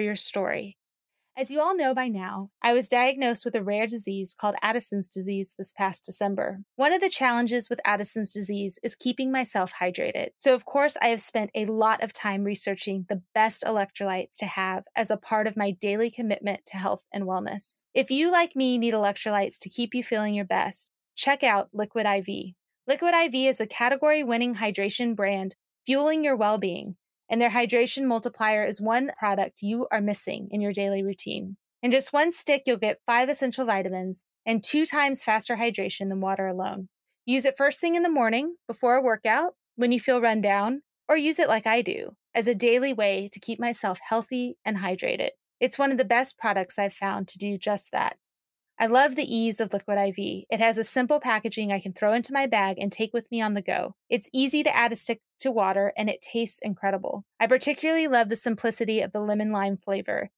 Your story. As you all know by now, I was diagnosed with a rare disease called Addison's disease this past December. One of the challenges with Addison's disease is keeping myself hydrated. So, of course, I have spent a lot of time researching the best electrolytes to have as a part of my daily commitment to health and wellness. If you, like me, need electrolytes to keep you feeling your best, check out Liquid IV. Liquid IV is a category winning hydration brand fueling your well being and their hydration multiplier is one product you are missing in your daily routine. In just one stick, you'll get five essential vitamins and two times faster hydration than water alone. Use it first thing in the morning, before a workout, when you feel run down, or use it like I do, as a daily way to keep myself healthy and hydrated. It's one of the best products I've found to do just that. I love the ease of Liquid IV. It has a simple packaging I can throw into my bag and take with me on the go. It's easy to add a stick to water and it tastes incredible. I particularly love the simplicity of the lemon lime flavor.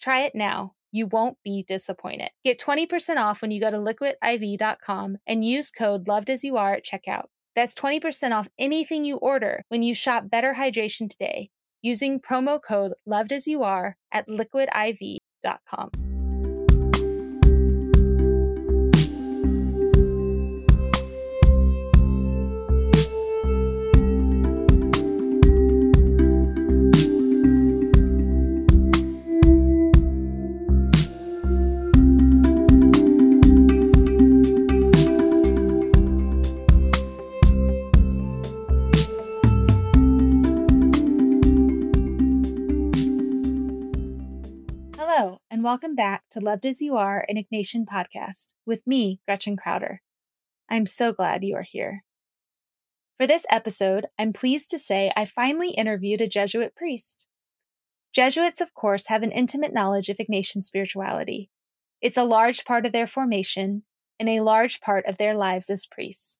Try it now. You won't be disappointed. Get 20% off when you go to liquidiv.com and use code LOVEDASYOUARE at checkout. That's 20% off anything you order when you shop Better Hydration today using promo code LOVEDASYOUARE at liquidiv.com. welcome back to Loved as You Are, an Ignatian podcast with me, Gretchen Crowder. I'm so glad you are here. For this episode, I'm pleased to say I finally interviewed a Jesuit priest. Jesuits, of course, have an intimate knowledge of Ignatian spirituality. It's a large part of their formation and a large part of their lives as priests.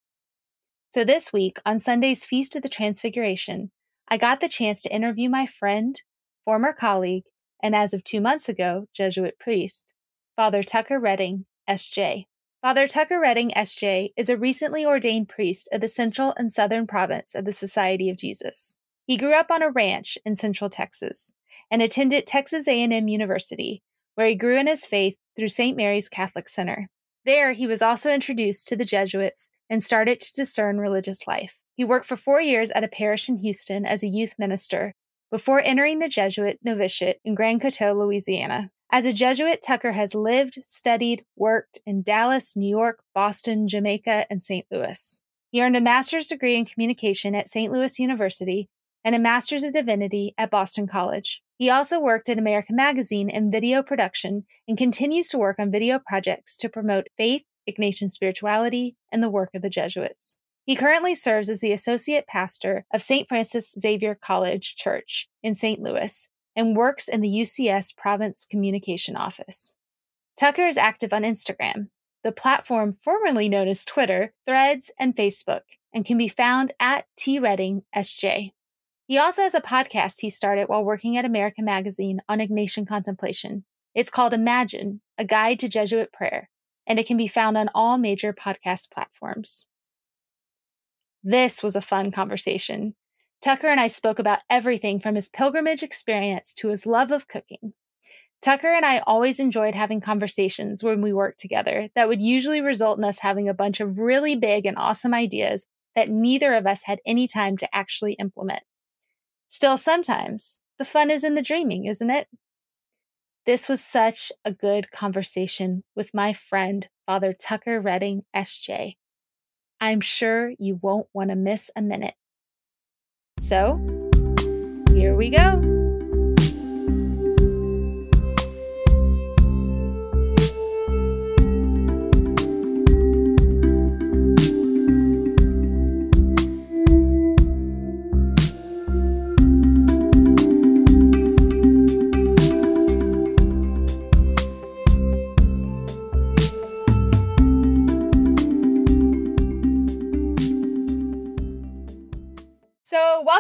So this week, on Sunday's Feast of the Transfiguration, I got the chance to interview my friend, former colleague, and as of two months ago, Jesuit priest, Father Tucker Redding, S.J. Father Tucker Redding, S.J., is a recently ordained priest of the central and southern province of the Society of Jesus. He grew up on a ranch in central Texas and attended Texas A&M University, where he grew in his faith through St. Mary's Catholic Center. There, he was also introduced to the Jesuits and started to discern religious life. He worked for four years at a parish in Houston as a youth minister before entering the Jesuit novitiate in Grand Coteau, Louisiana. As a Jesuit, Tucker has lived, studied, worked in Dallas, New York, Boston, Jamaica, and St. Louis. He earned a master's degree in communication at St. Louis University and a master's of divinity at Boston College. He also worked at America Magazine in video production and continues to work on video projects to promote faith, Ignatian spirituality, and the work of the Jesuits. He currently serves as the associate pastor of St. Francis Xavier College Church in St. Louis and works in the UCS Province Communication Office. Tucker is active on Instagram, the platform formerly known as Twitter, Threads, and Facebook, and can be found at TReddingSJ. He also has a podcast he started while working at America Magazine on Ignatian contemplation. It's called Imagine, a guide to Jesuit prayer, and it can be found on all major podcast platforms. This was a fun conversation. Tucker and I spoke about everything from his pilgrimage experience to his love of cooking. Tucker and I always enjoyed having conversations when we worked together that would usually result in us having a bunch of really big and awesome ideas that neither of us had any time to actually implement. Still, sometimes the fun is in the dreaming, isn't it? This was such a good conversation with my friend, Father Tucker Redding, SJ. I'm sure you won't want to miss a minute. So, here we go.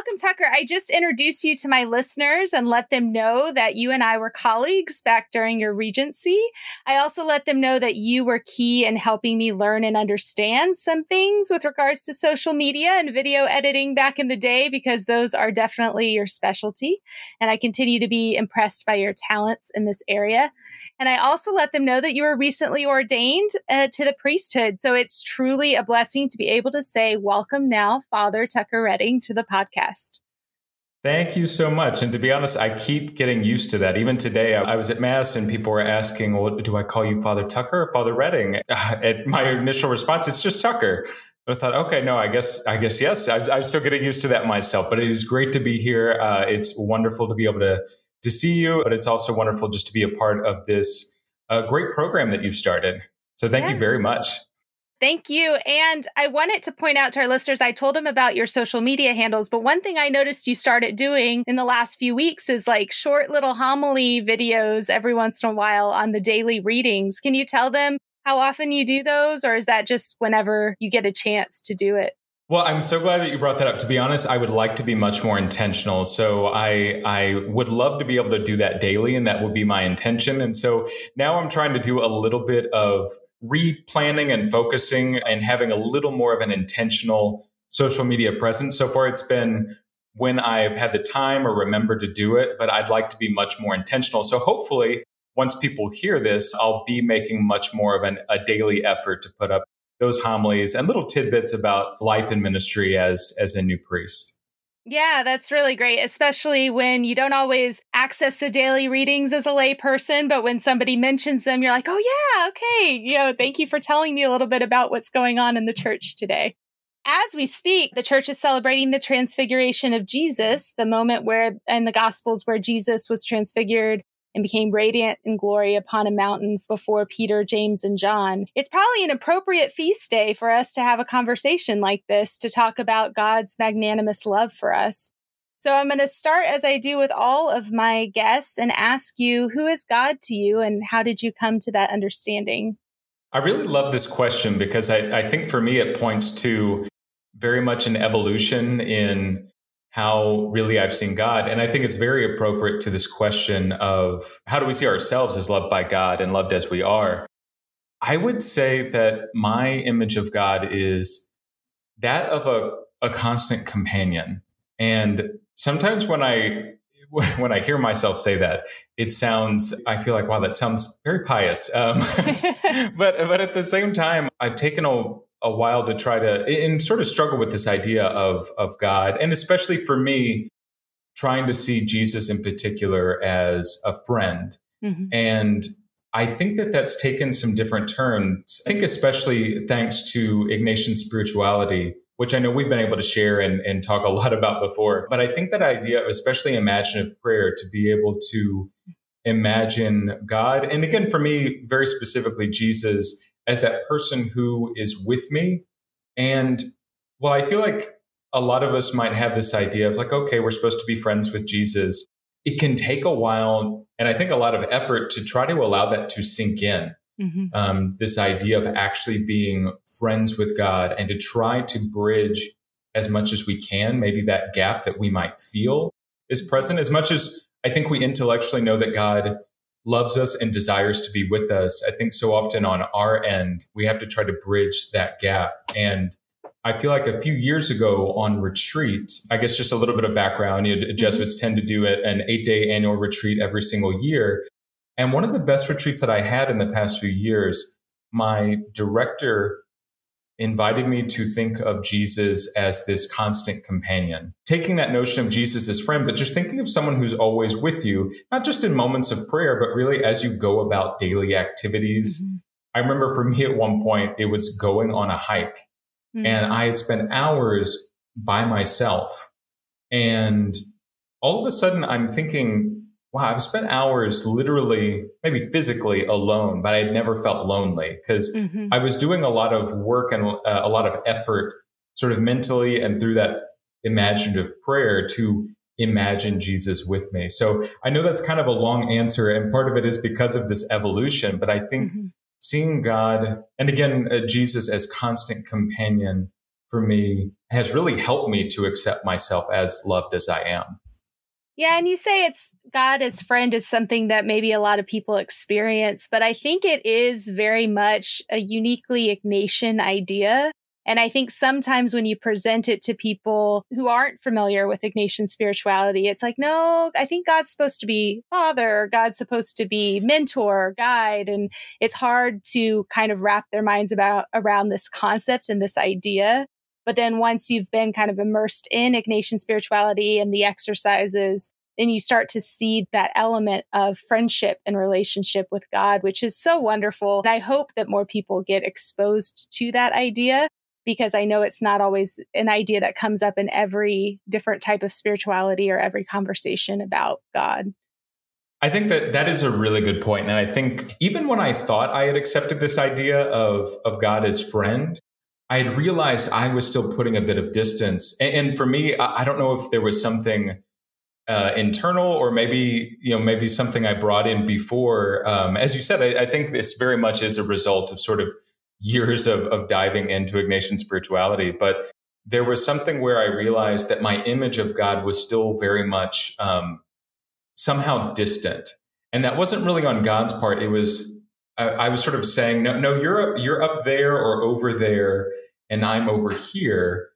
Welcome, Tucker. I just introduced you to my listeners and let them know that you and I were colleagues back during your regency. I also let them know that you were key in helping me learn and understand some things with regards to social media and video editing back in the day, because those are definitely your specialty. And I continue to be impressed by your talents in this area. And I also let them know that you were recently ordained uh, to the priesthood. So it's truly a blessing to be able to say, Welcome now, Father Tucker Redding, to the podcast. Thank you so much. And to be honest, I keep getting used to that. Even today, I was at Mass and people were asking, well, do I call you Father Tucker or Father Redding? And my initial response, it's just Tucker. But I thought, okay, no, I guess, I guess yes. I, am still getting used to that myself. But it is great to be here. Uh, it's wonderful to be able to to see you, but it's also wonderful just to be a part of this uh, great program that you've started. So thank yeah. you very much. Thank you. And I wanted to point out to our listeners, I told them about your social media handles, but one thing I noticed you started doing in the last few weeks is like short little homily videos every once in a while on the daily readings. Can you tell them how often you do those, or is that just whenever you get a chance to do it? Well, I'm so glad that you brought that up. To be honest, I would like to be much more intentional. So I I would love to be able to do that daily, and that would be my intention. And so now I'm trying to do a little bit of replanning and focusing and having a little more of an intentional social media presence. So far, it's been when I've had the time or remember to do it, but I'd like to be much more intentional. So hopefully, once people hear this, I'll be making much more of an, a daily effort to put up those homilies and little tidbits about life and ministry as as a new priest. Yeah, that's really great, especially when you don't always access the daily readings as a layperson, but when somebody mentions them, you're like, oh, yeah, okay. You know, thank you for telling me a little bit about what's going on in the church today. As we speak, the church is celebrating the transfiguration of Jesus, the moment where in the Gospels where Jesus was transfigured and became radiant in glory upon a mountain before Peter, James, and John. It's probably an appropriate feast day for us to have a conversation like this to talk about God's magnanimous love for us. So I'm going to start as I do with all of my guests and ask you, who is God to you and how did you come to that understanding? I really love this question because I, I think for me it points to very much an evolution in how really I've seen God. And I think it's very appropriate to this question of how do we see ourselves as loved by God and loved as we are? I would say that my image of God is that of a, a constant companion. And sometimes when I when I hear myself say that, it sounds, I feel like, wow, that sounds very pious. Um, but, but at the same time, I've taken a, a while to try to and sort of struggle with this idea of of God, and especially for me, trying to see Jesus in particular as a friend. Mm-hmm. And I think that that's taken some different turns. I think especially thanks to Ignatian spirituality, which I know we've been able to share and, and talk a lot about before. But I think that idea of especially imaginative prayer to be able to imagine God, and again, for me, very specifically, Jesus as that person who is with me. And well, I feel like a lot of us might have this idea of like, okay, we're supposed to be friends with Jesus. It can take a while, and I think a lot of effort to try to allow that to sink in. Mm-hmm. Um, this idea of actually being friends with God and to try to bridge as much as we can, maybe that gap that we might feel is present. As much as I think we intellectually know that God loves us and desires to be with us. I think so often on our end, we have to try to bridge that gap. And I feel like a few years ago on retreat, I guess just a little bit of background, you know, mm-hmm. Jesuits tend to do an eight day annual retreat every single year. And one of the best retreats that I had in the past few years, my director invited me to think of Jesus as this constant companion. Taking that notion of Jesus as friend, but just thinking of someone who's always with you, not just in moments of prayer, but really as you go about daily activities. Mm-hmm. I remember for me at one point, it was going on a hike mm-hmm. and I had spent hours by myself. And all of a sudden I'm thinking, wow, I've spent hours literally, maybe physically alone, but I'd never felt lonely because mm-hmm. I was doing a lot of work and uh, a lot of effort, sort of mentally and through that imaginative prayer to imagine Jesus with me. So I know that's kind of a long answer, and part of it is because of this evolution, but I think mm-hmm. seeing God, and again, uh, Jesus as constant companion for me has really helped me to accept myself as loved as I am. Yeah, and you say it's God as friend is something that maybe a lot of people experience, but I think it is very much a uniquely Ignatian idea. And I think sometimes when you present it to people who aren't familiar with Ignatian spirituality, it's like, no, I think God's supposed to be father, God's supposed to be mentor, guide. And it's hard to kind of wrap their minds about around this concept and this idea. But then once you've been kind of immersed in Ignatian spirituality and the exercises, then you start to see that element of friendship and relationship with God, which is so wonderful. And I hope that more people get exposed to that idea because I know it's not always an idea that comes up in every different type of spirituality or every conversation about God. I think that that is a really good point. And I think even when I thought I had accepted this idea of, of God as friend, I had realized I was still putting a bit of distance. And, and for me, I, I, don't know if there was something uh, internal or maybe, you know, maybe something I brought in before. Um, as you said, I, I think this very much is a result of sort of years of, of diving into Ignatian spirituality. But there was something where I realized that my image of God was still very much um, somehow distant. And that wasn't really on God's part. It was, I, I was sort of saying, no, no, you're up, you're up there or over there, and I'm over here.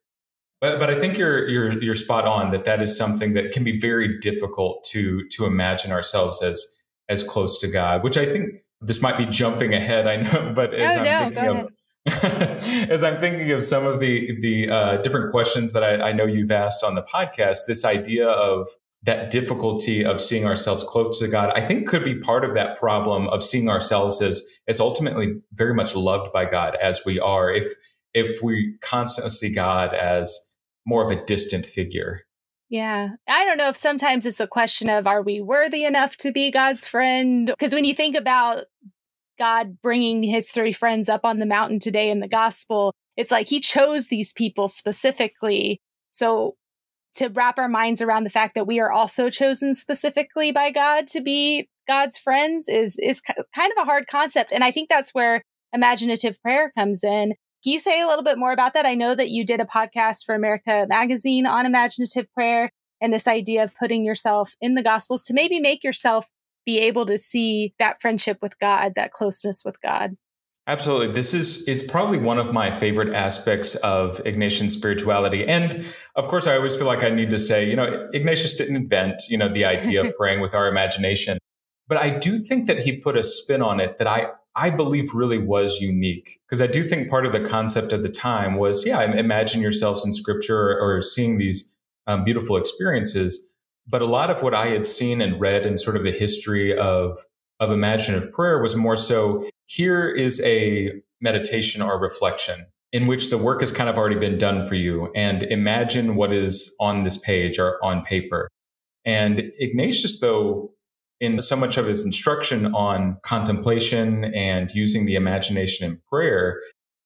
But, but I think you're, you're, you're spot on that that is something that can be very difficult to, to imagine ourselves as, as close to God, which I think this might be jumping ahead, I know, but as oh, I'm no, thinking of as I'm thinking of some of the the uh, different questions that I, I know you've asked on the podcast, this idea of that difficulty of seeing ourselves close to God, I think could be part of that problem of seeing ourselves as as ultimately very much loved by God as we are. If if we constantly see God as more of a distant figure. Yeah. I don't know if sometimes it's a question of are we worthy enough to be God's friend? Because when you think about God bringing his three friends up on the mountain today in the gospel, it's like he chose these people specifically. So to wrap our minds around the fact that we are also chosen specifically by God to be God's friends is is kind of a hard concept and I think that's where imaginative prayer comes in can you say a little bit more about that? I know that you did a podcast for America Magazine on imaginative prayer and this idea of putting yourself in the Gospels to maybe make yourself be able to see that friendship with God, that closeness with God. Absolutely. This is, it's probably one of my favorite aspects of Ignatian spirituality. And of course, I always feel like I need to say, you know, Ignatius didn't invent, you know, the idea of praying with our imagination. But I do think that he put a spin on it that I I believe really was unique because I do think part of the concept of the time was, yeah, imagine yourselves in scripture or, or seeing these um, beautiful experiences. But a lot of what I had seen and read in sort of the history of, of imaginative prayer was more so here is a meditation or reflection in which the work has kind of already been done for you and imagine what is on this page or on paper. And Ignatius, though, in so much of his instruction on contemplation and using the imagination in prayer,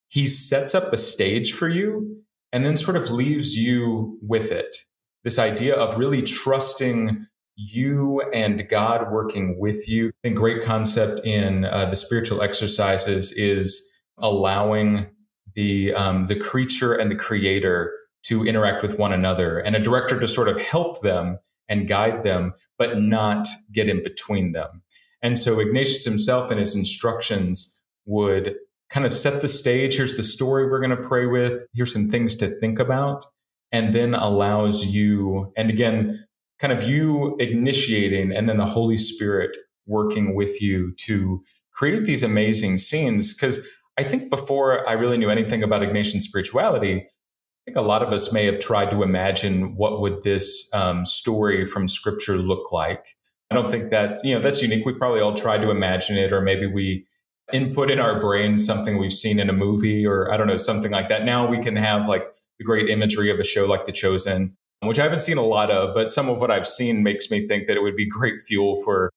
he sets up a stage for you and then sort of leaves you with it. This idea of really trusting you and God working with you. The great concept in uh, the spiritual exercises is allowing the um, the creature and the creator to interact with one another, and a director to sort of help them and guide them, but not get in between them. And so Ignatius himself in his instructions would kind of set the stage. Here's the story we're going to pray with. Here's some things to think about. And then allows you, and again, kind of you initiating and then the Holy Spirit working with you to create these amazing scenes. Because I think before I really knew anything about Ignatian spirituality, I think a lot of us may have tried to imagine what would this um, story from Scripture look like. I don't think that you know that's unique. We probably all tried to imagine it, or maybe we input in our brain something we've seen in a movie, or I don't know something like that. Now we can have like the great imagery of a show like The Chosen, which I haven't seen a lot of, but some of what I've seen makes me think that it would be great fuel for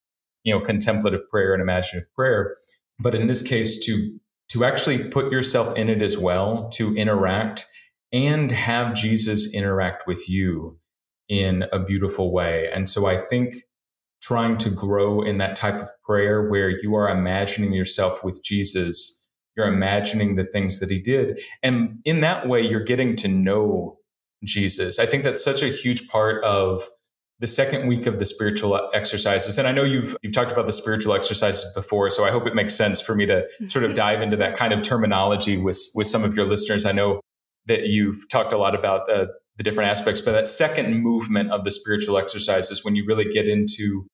you know contemplative prayer and imaginative prayer. But in this case, to to actually put yourself in it as well, to interact and have Jesus interact with you in a beautiful way. And so I think trying to grow in that type of prayer where you are imagining yourself with Jesus You're imagining the things that he did. And in that way, you're getting to know Jesus. I think that's such a huge part of the second week of the spiritual exercises. And I know you've you've talked about the spiritual exercises before, so I hope it makes sense for me to sort of dive into that kind of terminology with with some of your listeners. I know that you've talked a lot about the, the different aspects, but that second movement of the spiritual exercises, when you really get into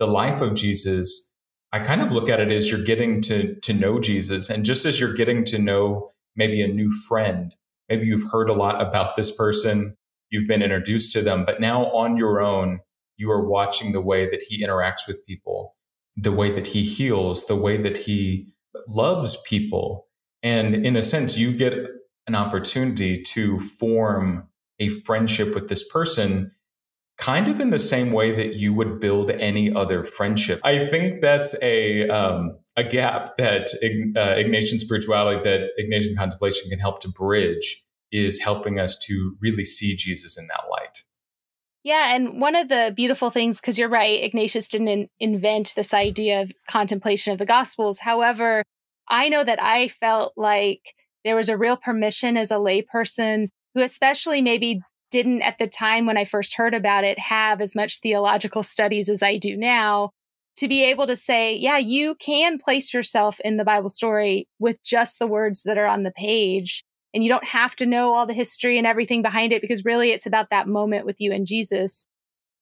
the life of Jesus, I kind of look at it as you're getting to to know Jesus, and just as you're getting to know maybe a new friend, maybe you've heard a lot about this person, you've been introduced to them, but now on your own, you are watching the way that he interacts with people, the way that he heals, the way that he loves people, and in a sense, you get an opportunity to form a friendship with this person kind of in the same way that you would build any other friendship. I think that's a um, a gap that uh, Ignatian spirituality, that Ignatian contemplation can help to bridge, is helping us to really see Jesus in that light. Yeah, and one of the beautiful things, because you're right, Ignatius didn't in- invent this idea of contemplation of the Gospels. However, I know that I felt like there was a real permission as a layperson who, especially maybe didn't at the time when I first heard about it have as much theological studies as I do now to be able to say, yeah, you can place yourself in the Bible story with just the words that are on the page. And you don't have to know all the history and everything behind it because really it's about that moment with you and Jesus.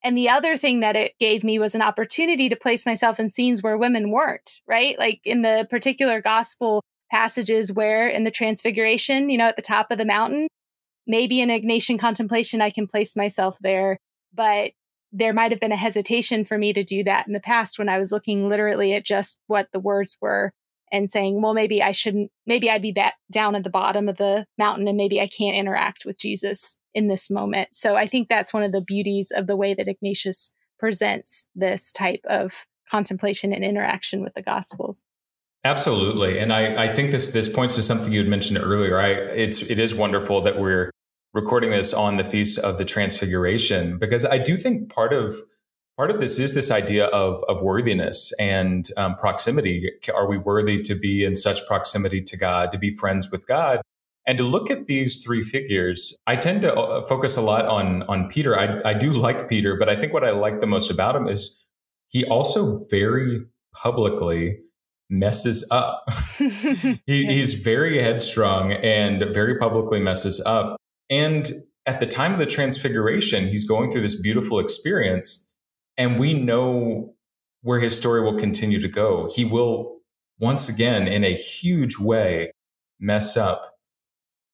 And the other thing that it gave me was an opportunity to place myself in scenes where women weren't, right? Like in the particular gospel passages where in the transfiguration, you know, at the top of the mountain, maybe in Ignatian contemplation, I can place myself there, but there might have been a hesitation for me to do that in the past when I was looking literally at just what the words were and saying, well, maybe I shouldn't, maybe I'd be back down at the bottom of the mountain and maybe I can't interact with Jesus in this moment. So I think that's one of the beauties of the way that Ignatius presents this type of contemplation and interaction with the Gospels. Absolutely, and I, I think this this points to something you had mentioned earlier. I it's it is wonderful that we're recording this on the feast of the Transfiguration because I do think part of part of this is this idea of of worthiness and um, proximity. Are we worthy to be in such proximity to God, to be friends with God? And to look at these three figures, I tend to uh, focus a lot on on Peter. I, I do like Peter, but I think what I like the most about him is he also very publicly messes up. he, he's very headstrong and very publicly messes up. And at the time of the transfiguration, he's going through this beautiful experience. And we know where his story will continue to go. He will, once again, in a huge way, mess up.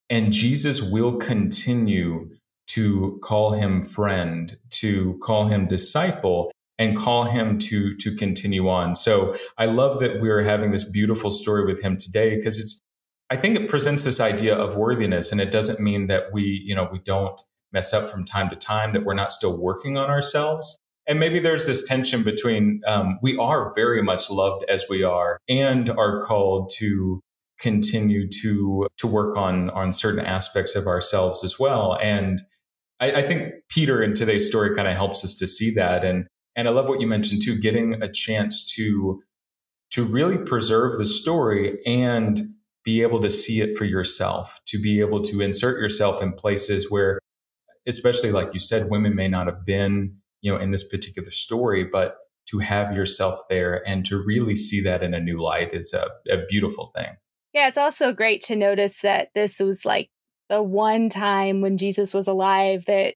And Jesus will continue to call him friend, to call him disciple and call him to to continue on. So I love that we're having this beautiful story with him today because it's I think it presents this idea of worthiness and it doesn't mean that we, you know, we don't mess up from time to time, that we're not still working on ourselves. And maybe there's this tension between um, we are very much loved as we are and are called to continue to to work on on certain aspects of ourselves as well. And I, I think Peter in today's story kind of helps us to see that. And and I love what you mentioned too, getting a chance to to really preserve the story and be able to see it for yourself, to be able to insert yourself in places where, especially like you said, women may not have been, you know, in this particular story, but to have yourself there and to really see that in a new light is a, a beautiful thing. Yeah, it's also great to notice that this was like the one time when Jesus was alive that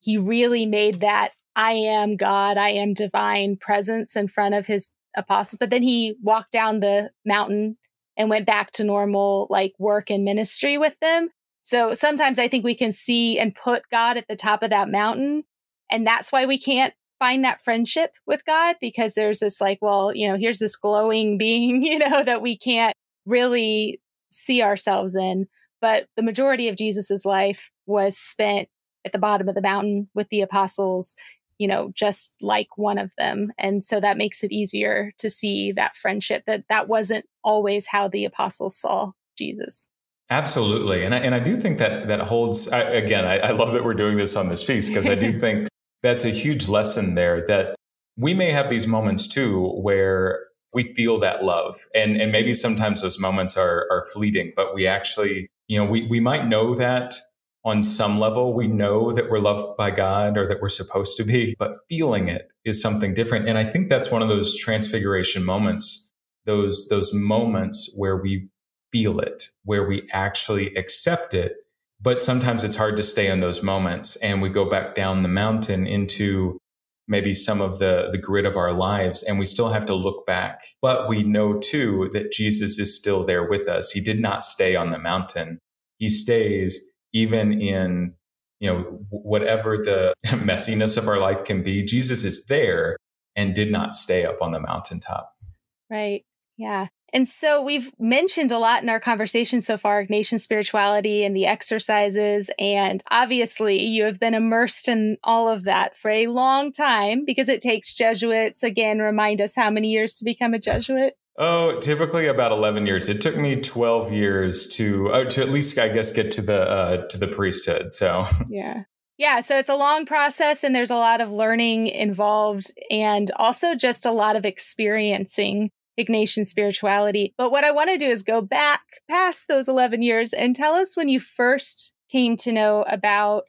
he really made that I am God, I am divine presence in front of his apostles. But then he walked down the mountain and went back to normal like work and ministry with them. So sometimes I think we can see and put God at the top of that mountain. And that's why we can't find that friendship with God because there's this like, well, you know, here's this glowing being, you know, that we can't really see ourselves in. But the majority of Jesus's life was spent at the bottom of the mountain with the apostles you know, just like one of them. And so that makes it easier to see that friendship that that wasn't always how the apostles saw Jesus. Absolutely. And I, and I do think that that holds, I, again, I, I love that we're doing this on this feast because I do think that's a huge lesson there that we may have these moments too where we feel that love. And, and maybe sometimes those moments are, are fleeting, but we actually, you know, we, we might know that on some level. We know that we're loved by God or that we're supposed to be, but feeling it is something different. And I think that's one of those transfiguration moments, those, those moments where we feel it, where we actually accept it. But sometimes it's hard to stay in those moments and we go back down the mountain into maybe some of the, the grid of our lives and we still have to look back. But we know too that Jesus is still there with us. He did not stay on the mountain. He stays even in, you know, whatever the messiness of our life can be. Jesus is there and did not stay up on the mountaintop. Right. Yeah. And so we've mentioned a lot in our conversation so far Ignatian spirituality and the exercises. And obviously, you have been immersed in all of that for a long time because it takes Jesuits, again, remind us how many years to become a Jesuit? Oh, typically about eleven years. It took me twelve years to uh, to at least, I guess, get to the uh, to the priesthood. So yeah, yeah. So it's a long process, and there's a lot of learning involved, and also just a lot of experiencing Ignatian spirituality. But what I want to do is go back past those 11 years and tell us when you first came to know about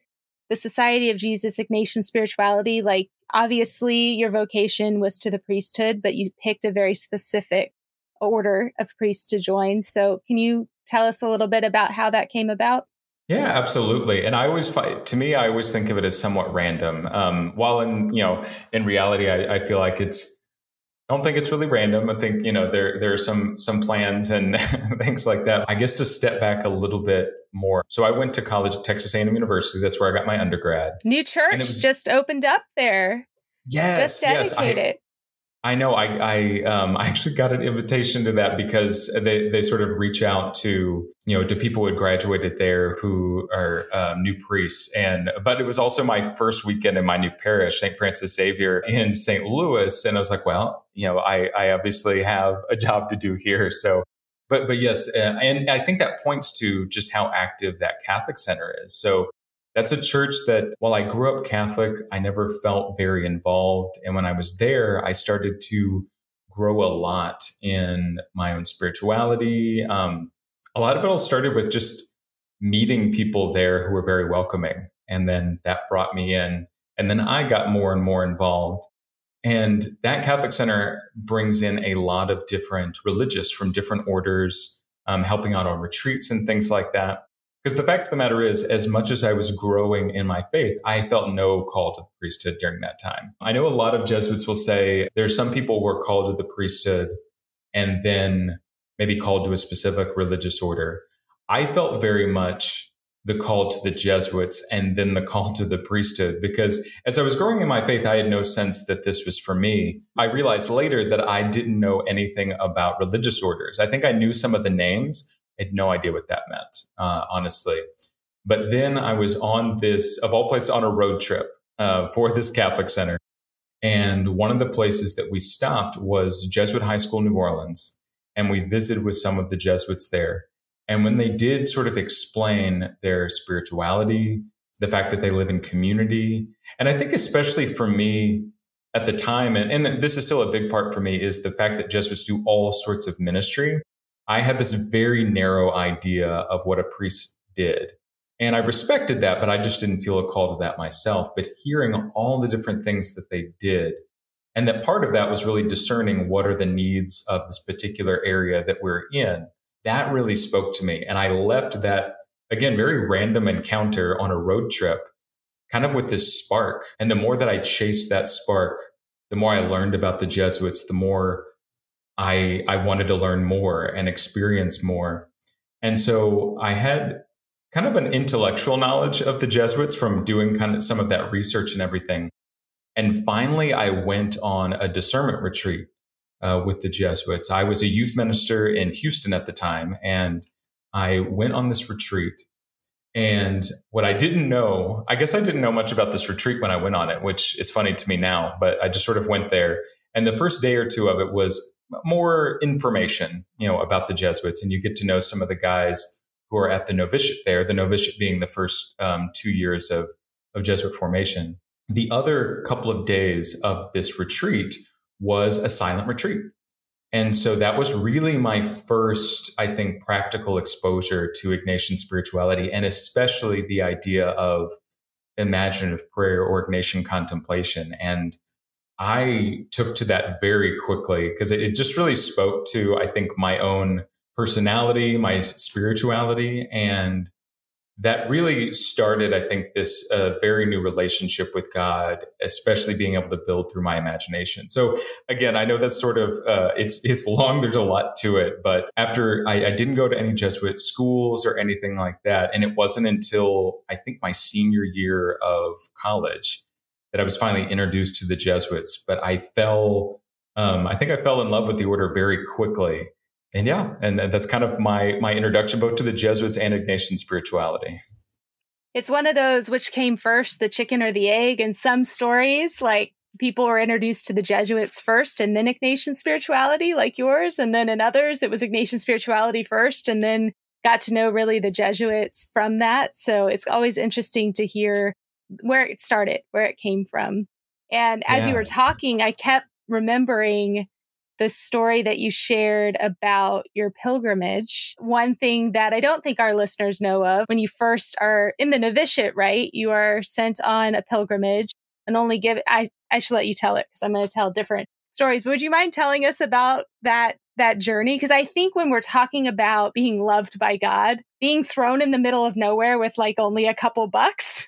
the Society of Jesus Ignatian spirituality. Like, obviously, your vocation was to the priesthood, but you picked a very specific order of priests to join. So, can you tell us a little bit about how that came about? Yeah, absolutely. And I always to me, I always think of it as somewhat random. Um, while in, you know, in reality, I, I feel like it's, I don't think it's really random. I think you know there there are some some plans and things like that. I guess to step back a little bit more. So I went to college at Texas A&M University. That's where I got my undergrad. New church was, just opened up there. Yes, just dedicated. yes. I, I know. I I, um, I actually got an invitation to that because they they sort of reach out to you know to people who had graduated there who are um, new priests, and but it was also my first weekend in my new parish, St. Francis Xavier in St. Louis, and I was like, well, you know, I I obviously have a job to do here, so. But, but yes, uh, and I think that points to just how active that Catholic Center is. So that's a church that while I grew up Catholic, I never felt very involved. And when I was there, I started to grow a lot in my own spirituality. Um, a lot of it all started with just meeting people there who were very welcoming. And then that brought me in. And then I got more and more involved. And that Catholic Center brings in a lot of different religious from different orders, um, helping out on retreats and things like that. Because the fact of the matter is, as much as I was growing in my faith, I felt no call to the priesthood during that time. I know a lot of Jesuits will say there's some people who are called to the priesthood and then maybe called to a specific religious order. I felt very much the call to the Jesuits and then the call to the priesthood because as I was growing in my faith, I had no sense that this was for me. I realized later that I didn't know anything about religious orders. I think I knew some of the names, had no idea what that meant, uh, honestly. But then I was on this, of all places, on a road trip uh, for this Catholic center. And one of the places that we stopped was Jesuit High School, New Orleans. And we visited with some of the Jesuits there. And when they did sort of explain their spirituality, the fact that they live in community, and I think especially for me at the time, and, and this is still a big part for me, is the fact that Jesuits do all sorts of ministry. I had this very narrow idea of what a priest did. And I respected that, but I just didn't feel a call to that myself. But hearing all the different things that they did, and that part of that was really discerning what are the needs of this particular area that we're in, that really spoke to me. And I left that, again, very random encounter on a road trip, kind of with this spark. And the more that I chased that spark, the more I learned about the Jesuits, the more I, I wanted to learn more and experience more. And so I had kind of an intellectual knowledge of the Jesuits from doing kind of some of that research and everything. And finally, I went on a discernment retreat uh, with the Jesuits. I was a youth minister in Houston at the time, and I went on this retreat. And what I didn't know, I guess I didn't know much about this retreat when I went on it, which is funny to me now, but I just sort of went there. And the first day or two of it was more information, you know, about the Jesuits, and you get to know some of the guys who are at the novitiate there. The novitiate being the first um, two years of of Jesuit formation. The other couple of days of this retreat was a silent retreat. And so that was really my first, I think, practical exposure to Ignatian spirituality and especially the idea of imaginative prayer or Ignatian contemplation. And I took to that very quickly because it just really spoke to, I think, my own personality, my spirituality, and that really started, I think, this uh, very new relationship with God, especially being able to build through my imagination. So again, I know that's sort of uh, it's it's long. There's a lot to it, but after I, I, didn't go to any Jesuit schools or anything like that, and it wasn't until I think my senior year of college that I was finally introduced to the Jesuits. But I fell, um, I think I fell in love with the order very quickly and yeah, and that's kind of my my introduction both to the Jesuits and Ignatian spirituality. It's one of those which came first, the chicken or the egg. In some stories, like people were introduced to the Jesuits first and then Ignatian spirituality, like yours. And then in others, it was Ignatian spirituality first and then got to know really the Jesuits from that. So it's always interesting to hear where it started, where it came from. And as yeah. you were talking, I kept remembering the story that you shared about your pilgrimage. One thing that I don't think our listeners know of when you first are in the novitiate, right? You are sent on a pilgrimage and only give I, I should let you tell it because I'm going to tell different stories. But would you mind telling us about that that journey? Because I think when we're talking about being loved by God, being thrown in the middle of nowhere with like only a couple bucks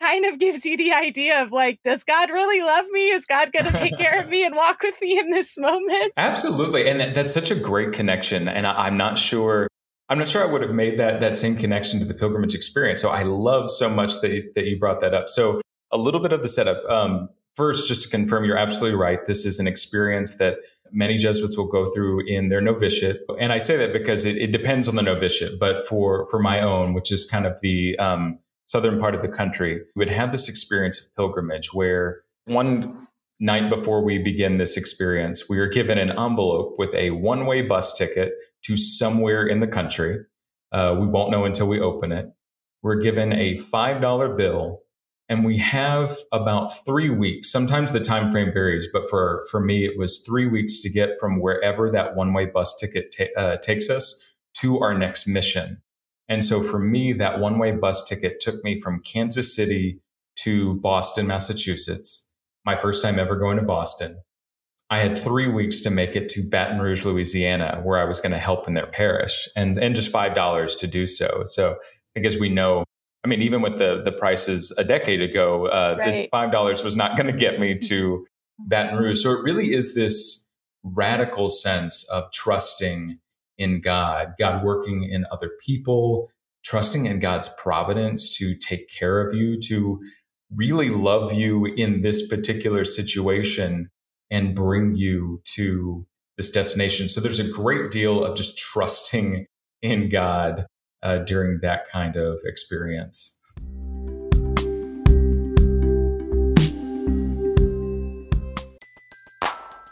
kind of gives you the idea of like, does God really love me? Is God going to take care of me and walk with me in this moment? Absolutely. And that's such a great connection. And I'm not sure. I'm not sure I would have made that that same connection to the pilgrimage experience. So I love so much that you, that you brought that up. So a little bit of the setup. Um, first, just to confirm, you're absolutely right. This is an experience that many Jesuits will go through in their novitiate, and I say that because it, it depends on the novitiate. But for for my own, which is kind of the um, southern part of the country, we would have this experience of pilgrimage where one night before we begin this experience, we are given an envelope with a one way bus ticket to somewhere in the country. Uh, we won't know until we open it. We're given a $5 bill and we have about three weeks. Sometimes the time frame varies, but for, for me, it was three weeks to get from wherever that one way bus ticket ta- uh, takes us to our next mission. And so for me, that one way bus ticket took me from Kansas City to Boston, Massachusetts. My first time ever going to Boston. I had three weeks to make it to Baton Rouge, Louisiana, where I was going to help in their parish and, and just $5 to do so. So I guess we know, I mean, even with the, the prices a decade ago, uh, right. the $5 was not going to get me to Baton Rouge. So it really is this radical sense of trusting in God, God working in other people, trusting in God's providence to take care of you, to really love you in this particular situation and bring you to this destination. So there's a great deal of just trusting in God uh, during that kind of experience.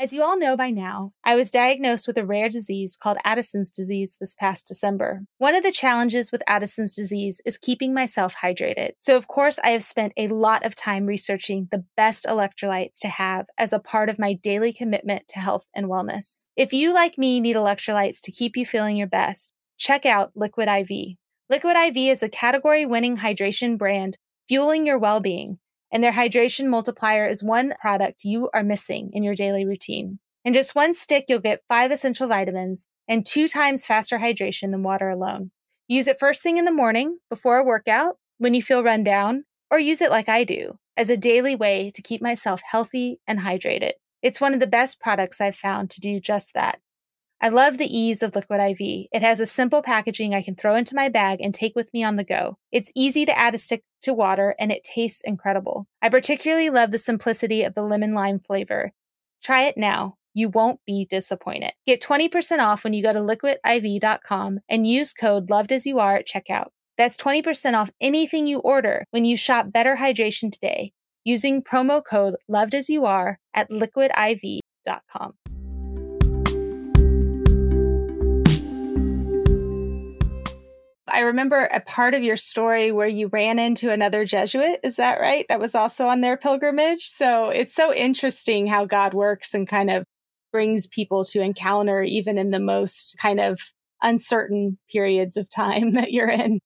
As you all know by now, I was diagnosed with a rare disease called Addison's disease this past December. One of the challenges with Addison's disease is keeping myself hydrated. So, of course, I have spent a lot of time researching the best electrolytes to have as a part of my daily commitment to health and wellness. If you, like me, need electrolytes to keep you feeling your best, check out Liquid IV. Liquid IV is a category winning hydration brand fueling your well being and their hydration multiplier is one product you are missing in your daily routine. In just one stick, you'll get five essential vitamins and two times faster hydration than water alone. Use it first thing in the morning, before a workout, when you feel run down, or use it like I do as a daily way to keep myself healthy and hydrated. It's one of the best products I've found to do just that. I love the ease of Liquid IV. It has a simple packaging I can throw into my bag and take with me on the go. It's easy to add a stick to water and it tastes incredible. I particularly love the simplicity of the lemon lime flavor. Try it now. You won't be disappointed. Get 20% off when you go to liquidiv.com and use code loved as you are at checkout. That's 20% off anything you order when you shop Better Hydration today using promo code loved as you are at liquidiv.com. I remember a part of your story where you ran into another Jesuit. Is that right? That was also on their pilgrimage. So it's so interesting how God works and kind of brings people to encounter, even in the most kind of uncertain periods of time that you're in.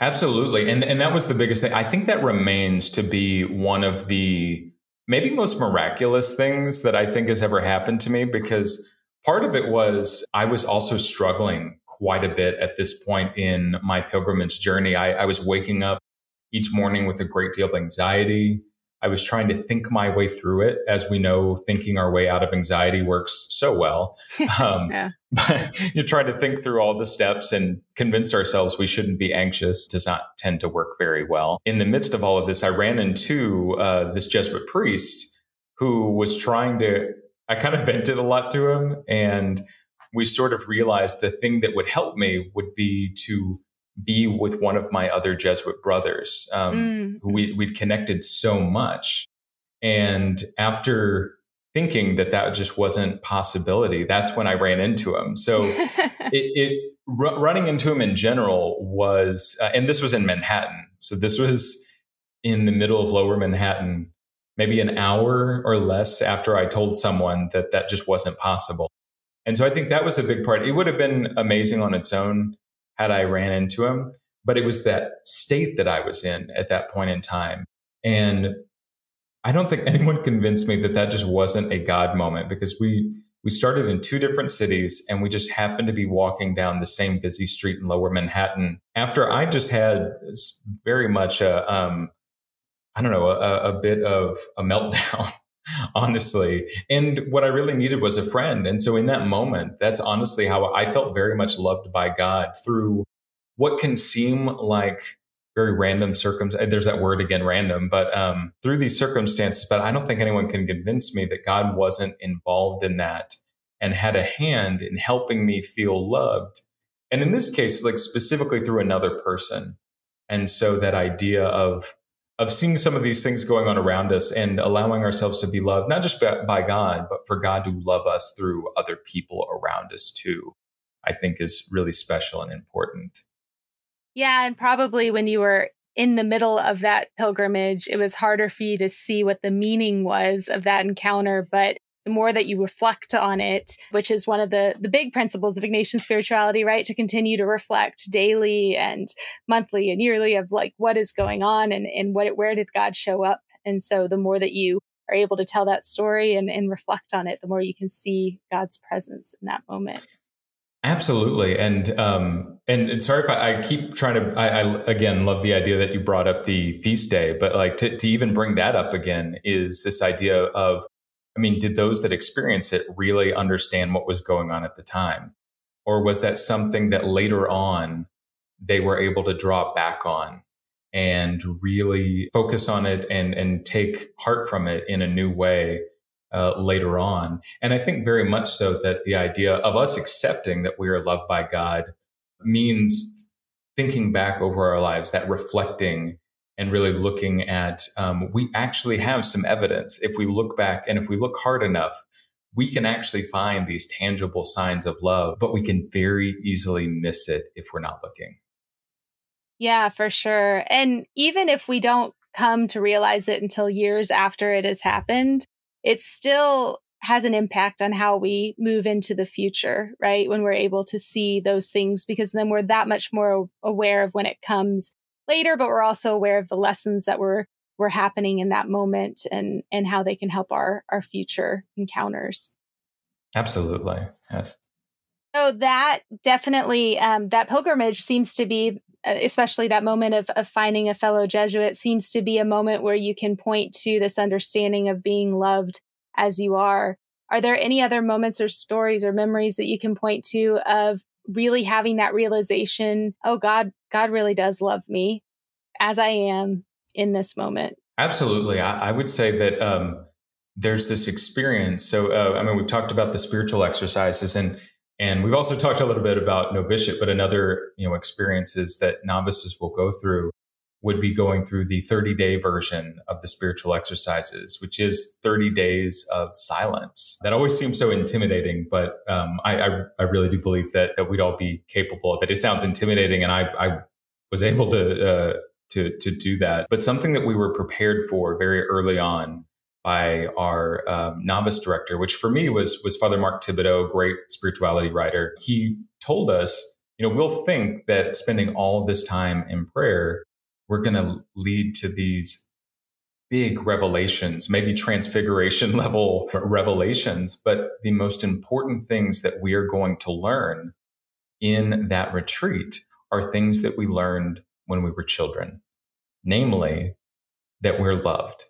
Absolutely. And, and that was the biggest thing. I think that remains to be one of the maybe most miraculous things that I think has ever happened to me because part of it was I was also struggling quite a bit at this point in my pilgrimage journey. I, I was waking up each morning with a great deal of anxiety. I was trying to think my way through it. As we know, thinking our way out of anxiety works so well. Um, yeah. But you're trying to think through all the steps and convince ourselves we shouldn't be anxious does not tend to work very well. In the midst of all of this, I ran into uh, this Jesuit priest who was trying to, I kind of vented a lot to him. And we sort of realized the thing that would help me would be to be with one of my other Jesuit brothers, um, mm. who we, we'd connected so much. And after thinking that that just wasn't possibility, that's when I ran into him. So it, it r- running into him in general was, uh, and this was in Manhattan. So this was in the middle of lower Manhattan, maybe an hour or less after I told someone that that just wasn't possible. And so I think that was a big part. It would have been amazing on its own had I ran into him. But it was that state that I was in at that point in time. And I don't think anyone convinced me that that just wasn't a God moment because we we started in two different cities and we just happened to be walking down the same busy street in lower Manhattan after I just had very much a um, I don't know a, a bit of a meltdown honestly. And what I really needed was a friend. And so in that moment, that's honestly how I felt very much loved by God through what can seem like very random circumstances. There's that word again, random, but um, through these circumstances. But I don't think anyone can convince me that God wasn't involved in that and had a hand in helping me feel loved. And in this case, like specifically through another person. And so that idea of of seeing some of these things going on around us and allowing ourselves to be loved, not just by God, but for God to love us through other people around us too, I think is really special and important. Yeah. And probably when you were in the middle of that pilgrimage, it was harder for you to see what the meaning was of that encounter. But the more that you reflect on it, which is one of the, the big principles of Ignatian spirituality, right? To continue to reflect daily and monthly and yearly of like what is going on and, and what, where did God show up? And so the more that you are able to tell that story and, and reflect on it, the more you can see God's presence in that moment. Absolutely, and um, and, and sorry if I, I keep trying to. I, I, again love the idea that you brought up the feast day, but like to, to even bring that up again is this idea of I mean, did those that experience it really understand what was going on at the time? Or was that something that later on they were able to draw back on and really focus on it and, and take heart from it in a new way uh, later on? And I think very much so that the idea of us accepting that we are loved by God means thinking back over our lives, that reflecting and really looking at um, we actually have some evidence. If we look back and if we look hard enough we can actually find these tangible signs of love but we can very easily miss it if we're not looking. Yeah for sure. And even if we don't come to realize it until years after it has happened it still has an impact on how we move into the future, right? When we're able to see those things, because then we're that much more aware of when it comes later, but we're also aware of the lessons that were were happening in that moment and and how they can help our our future encounters. Absolutely, yes. So that definitely um, that pilgrimage seems to be, uh, especially that moment of of finding a fellow Jesuit, seems to be a moment where you can point to this understanding of being loved as you are. Are there any other moments or stories or memories that you can point to of really having that realization, oh God, God really does love me as I am in this moment. Absolutely. I, I would say that um, there's this experience. So, uh, I mean, we've talked about the spiritual exercises and and we've also talked a little bit about novitiate, but another, you know, experiences that novices will go through would be going through the 30 day version of the spiritual exercises, which is 30 days of silence. That always seems so intimidating, but um, I, I, I, really do believe that, that we'd all be capable of it. It sounds intimidating, and I, I was able to, uh, to, to do that. But something that we were prepared for very early on by our um, novice director, which for me was was Father Mark Thibodeaux, great spirituality writer. He told us, you know, we'll think that spending all this time in prayer, we're going to lead to these big revelations, maybe transfiguration level revelations, but the most important things that we are going to learn in that retreat are things that we learned when we were children, namely that we're loved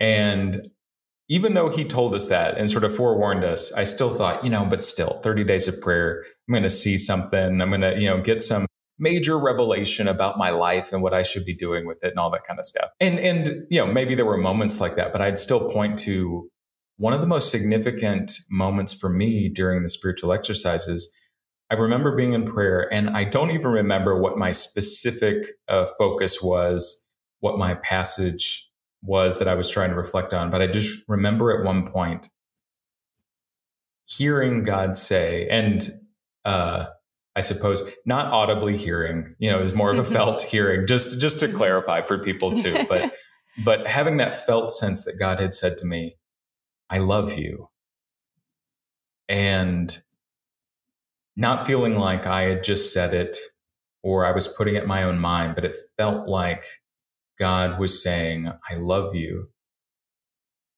and even though he told us that and sort of forewarned us, I still thought, you know, but still 30 days of prayer, I'm going to see something. I'm going to, you know, get some major revelation about my life and what I should be doing with it and all that kind of stuff. And, and, you know, maybe there were moments like that, but I'd still point to one of the most significant moments for me during the spiritual exercises. I remember being in prayer and I don't even remember what my specific uh, focus was, what my passage was that I was trying to reflect on. But I just remember at one point hearing God say, and uh, I suppose not audibly hearing, you know, is more of a mm-hmm. felt hearing, just just to mm-hmm. clarify for people too. But but having that felt sense that God had said to me, I love you. And not feeling like I had just said it or I was putting it in my own mind, but it felt like God was saying, I love you.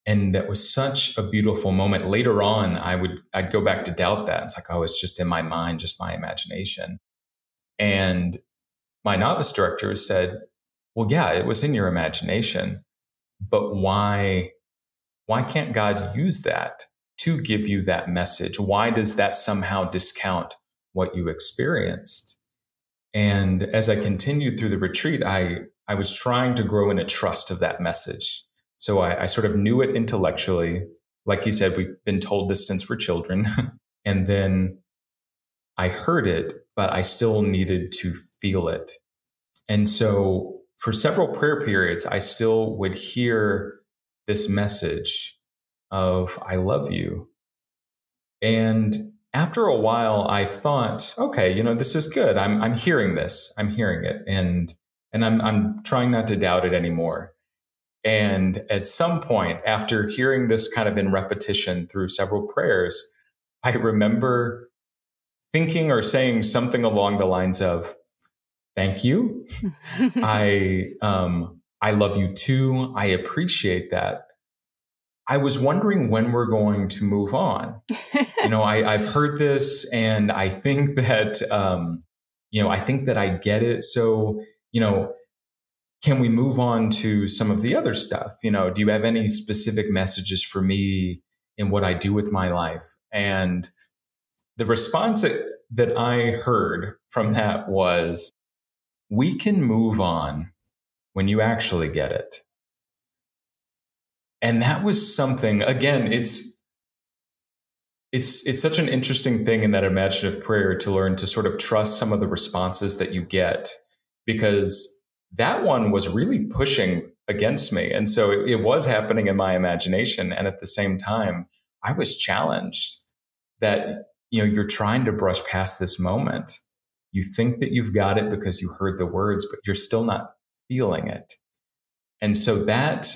And that was such a beautiful moment. Later on, I would, I'd go back to doubt that. It's like, oh, it's just in my mind, just my imagination. And my novice director said, well, yeah, it was in your imagination, but why, why can't God use that to give you that message? Why does that somehow discount what you experienced? And as I continued through the retreat, I, I was trying to grow in a trust of that message. So I, I sort of knew it intellectually. Like he said, we've been told this since we're children. and then I heard it, but I still needed to feel it. And so for several prayer periods, I still would hear this message of, I love you. And after a while, I thought, okay, you know, this is good. I'm, I'm hearing this. I'm hearing it. And, and I'm, I'm trying not to doubt it anymore. And at some point, after hearing this kind of in repetition through several prayers, I remember thinking or saying something along the lines of, thank you. I, um, I love you too. I appreciate that. I was wondering when we're going to move on. you know, I, have heard this and I think that, um, you know, I think that I get it. So, you know, can we move on to some of the other stuff? You know, do you have any specific messages for me in what I do with my life? And the response that, I heard from that was, we can move on when you actually get it. And that was something, again, it's, it's, it's such an interesting thing in that imaginative prayer to learn to sort of trust some of the responses that you get because that one was really pushing against me. And so it, it was happening in my imagination. And at the same time, I was challenged that, you know, you're trying to brush past this moment. You think that you've got it because you heard the words, but you're still not feeling it. And so that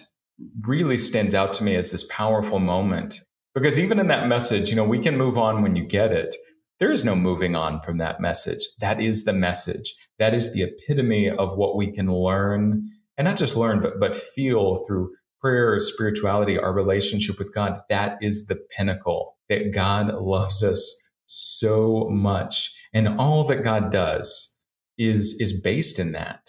really stands out to me as this powerful moment. Because even in that message, you know, we can move on when you get it. There is no moving on from that message. That is the message. That is the epitome of what we can learn and not just learn, but, but feel through prayer, spirituality, our relationship with God. That is the pinnacle that God loves us so much. And all that God does is, is based in that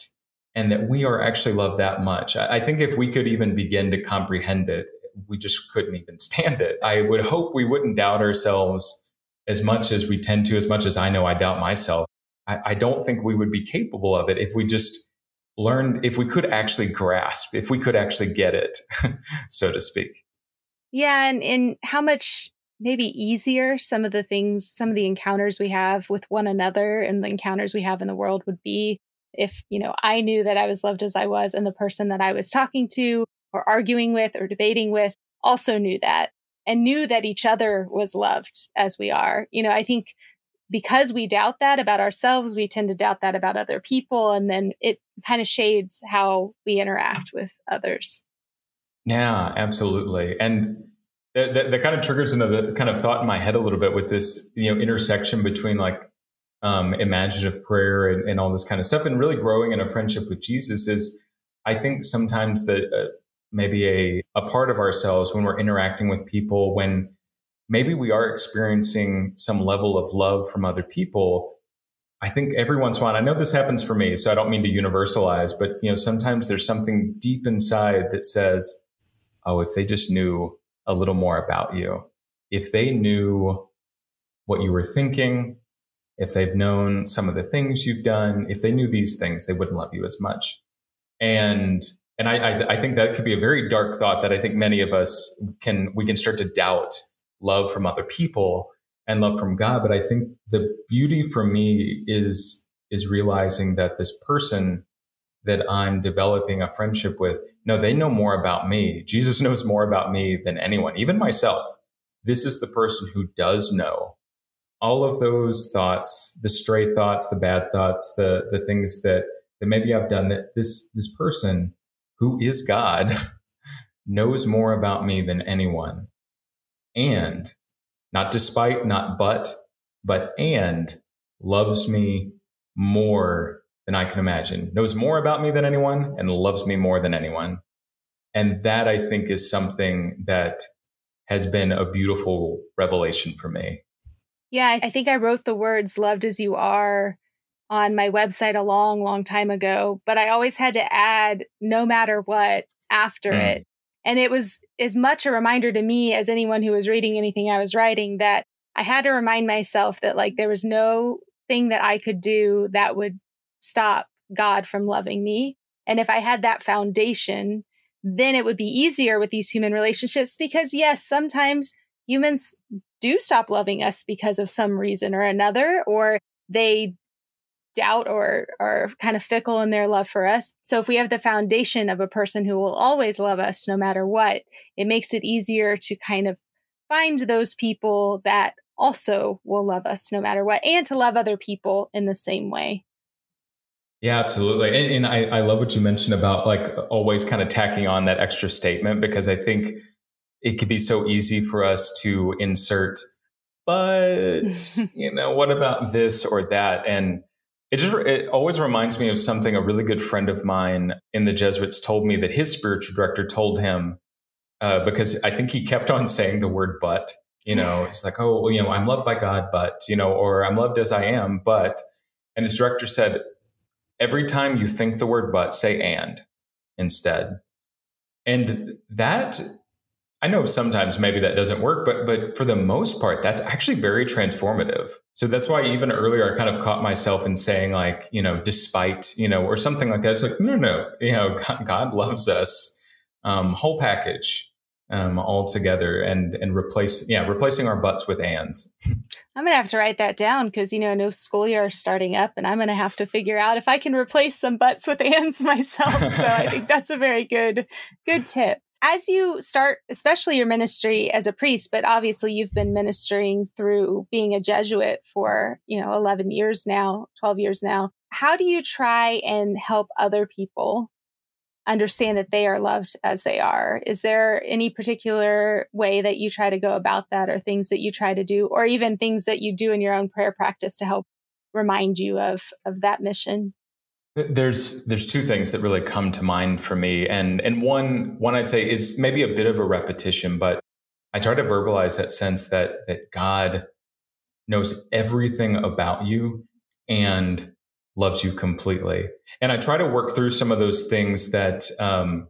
and that we are actually loved that much. I think if we could even begin to comprehend it, we just couldn't even stand it. I would hope we wouldn't doubt ourselves as much as we tend to, as much as I know I doubt myself. I, I don't think we would be capable of it if we just learned, if we could actually grasp, if we could actually get it, so to speak. Yeah, and in how much maybe easier some of the things, some of the encounters we have with one another and the encounters we have in the world would be if, you know, I knew that I was loved as I was and the person that I was talking to or arguing with or debating with also knew that and knew that each other was loved as we are. You know, I think because we doubt that about ourselves, we tend to doubt that about other people. And then it kind of shades how we interact with others. Yeah, absolutely. And that, that, that, kind of triggers another kind of thought in my head a little bit with this, you know, intersection between like um, imaginative prayer and, and, all this kind of stuff and really growing in a friendship with Jesus is I think sometimes that uh, maybe a, a part of ourselves when we're interacting with people, when maybe we are experiencing some level of love from other people. I think every once in a while, I know this happens for me, so I don't mean to universalize, but you know, sometimes there's something deep inside that says, oh, if they just knew a little more about you, if they knew what you were thinking, if they've known some of the things you've done, if they knew these things, they wouldn't love you as much. And and I, I, I think that could be a very dark thought that I think many of us can we can start to doubt love from other people and love from God. But I think the beauty for me is is realizing that this person that I'm developing a friendship with, no, they know more about me. Jesus knows more about me than anyone, even myself. This is the person who does know all of those thoughts, the stray thoughts, the bad thoughts, the the things that that maybe I've done that this this person who is God knows more about me than anyone. And not despite, not but, but and loves me more than I can imagine, knows more about me than anyone, and loves me more than anyone. And that I think is something that has been a beautiful revelation for me. Yeah, I think I wrote the words loved as you are on my website a long, long time ago, but I always had to add no matter what after mm. it. And it was as much a reminder to me as anyone who was reading anything I was writing that I had to remind myself that like there was no thing that I could do that would stop God from loving me. And if I had that foundation, then it would be easier with these human relationships because yes, sometimes humans do stop loving us because of some reason or another, or they doubt or are kind of fickle in their love for us. So if we have the foundation of a person who will always love us no matter what, it makes it easier to kind of find those people that also will love us no matter what and to love other people in the same way. Yeah, absolutely. And, and I, I love what you mentioned about like always kind of tacking on that extra statement because I think it could be so easy for us to insert, but you know, what about this or that? And it just it always reminds me of something a really good friend of mine in the Jesuits told me that his spiritual director told him uh, because I think he kept on saying the word "but." You know, it's like, oh, well, you know, I'm loved by God, but you know, or I'm loved as I am, but. And his director said, every time you think the word "but," say "and" instead. And that I know sometimes maybe that doesn't work, but but for the most part, that's actually very transformative. So that's why even earlier I kind of caught myself in saying like, you know, despite, you know, or something like that. It's like, no, no, you know, God, God loves us, um, whole package, um, all together, and and replace, yeah, replacing our butts with ands. I'm gonna have to write that down because you know, no school year starting up, and I'm gonna have to figure out if I can replace some butts with ands myself. So I think that's a very good, good tip as you start, especially your ministry as a priest, but obviously you've been ministering through being a Jesuit for, you know, 11 years now, 12 years now. How do you try and help other people understand that they are loved as they are? Is there any particular way that you try to go about that or things that you try to do or even things that you do in your own prayer practice to help remind you of of that mission? There's there's two things that really come to mind for me, and and one one I'd say is maybe a bit of a repetition, but I try to verbalize that sense that that God knows everything about you and loves you completely. And I try to work through some of those things that um,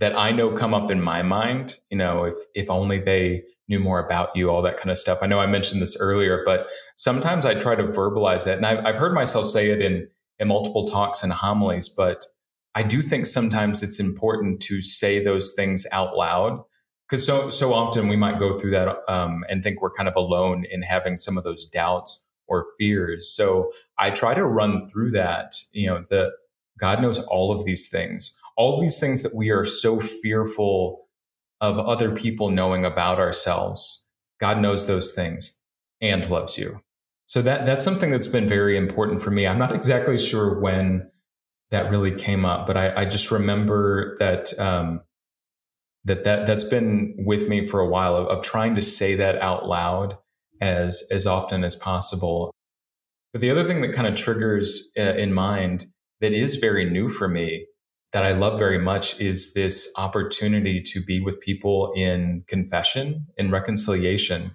that I know come up in my mind. You know, if if only they knew more about you, all that kind of stuff. I know I mentioned this earlier, but sometimes I try to verbalize that, and I've, I've heard myself say it in in multiple talks and homilies, but I do think sometimes it's important to say those things out loud because so so often we might go through that um, and think we're kind of alone in having some of those doubts or fears. So I try to run through that. You know, the God knows all of these things, all these things that we are so fearful of other people knowing about ourselves. God knows those things and loves you. So that that's something that's been very important for me. I'm not exactly sure when that really came up, but I, I just remember that um, that that that's been with me for a while of, of trying to say that out loud as as often as possible. But the other thing that kind of triggers uh, in mind that is very new for me that I love very much is this opportunity to be with people in confession, in reconciliation.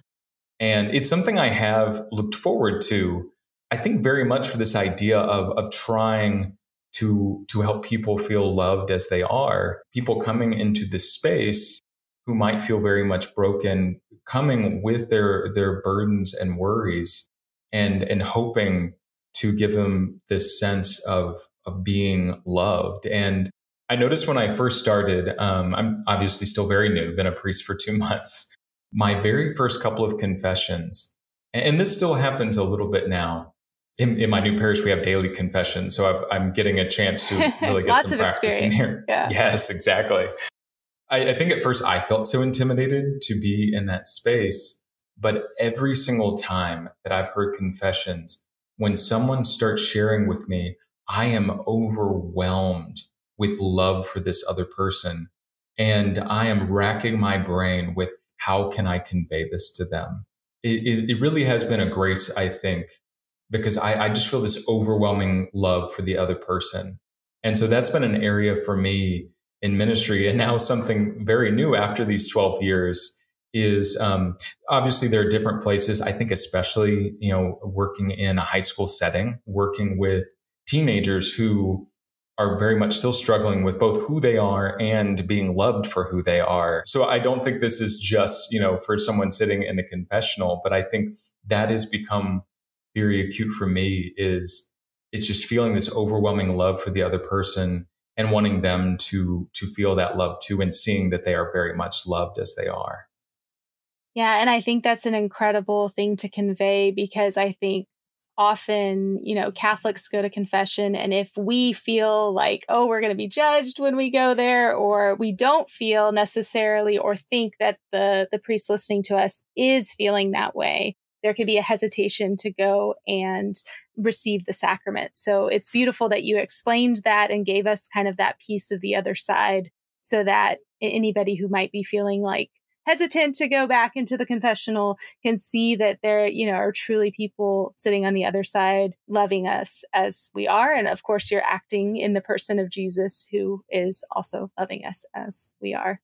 And it's something I have looked forward to, I think, very much for this idea of, of trying to, to help people feel loved as they are. People coming into this space who might feel very much broken, coming with their, their burdens and worries and, and hoping to give them this sense of of being loved. And I noticed when I first started, um, I'm obviously still very new, been a priest for two months. My very first couple of confessions, and this still happens a little bit now. In, in my new parish, we have daily confession, so i am getting a chance to really get some practice in here. Yeah. Yes, exactly. I, I think at first I felt so intimidated to be in that space, but every single time that I've heard confessions, when someone starts sharing with me, I am overwhelmed with love for this other person. And I am racking my brain with how can I convey this to them? It, it, really has been a grace, I think, because I, I just feel this overwhelming love for the other person. And so that's been an area for me in ministry. And now something very new after these 12 years is um, obviously there are different places. I think, especially, you know, working in a high school setting, working with teenagers who are very much still struggling with both who they are and being loved for who they are. So I don't think this is just, you know, for someone sitting in a confessional, but I think that has become very acute for me is it's just feeling this overwhelming love for the other person and wanting them to to feel that love too and seeing that they are very much loved as they are. Yeah, and I think that's an incredible thing to convey because I think often, you know, Catholics go to confession. And if we feel like, oh, we're going to be judged when we go there, or we don't feel necessarily or think that the, the priest listening to us is feeling that way, there could be a hesitation to go and receive the sacrament. So it's beautiful that you explained that and gave us kind of that piece of the other side so that anybody who might be feeling like, hesitant to go back into the confessional can see that there, you know, are truly people sitting on the other side loving us as we are. And of course, you're acting in the person of Jesus who is also loving us as we are.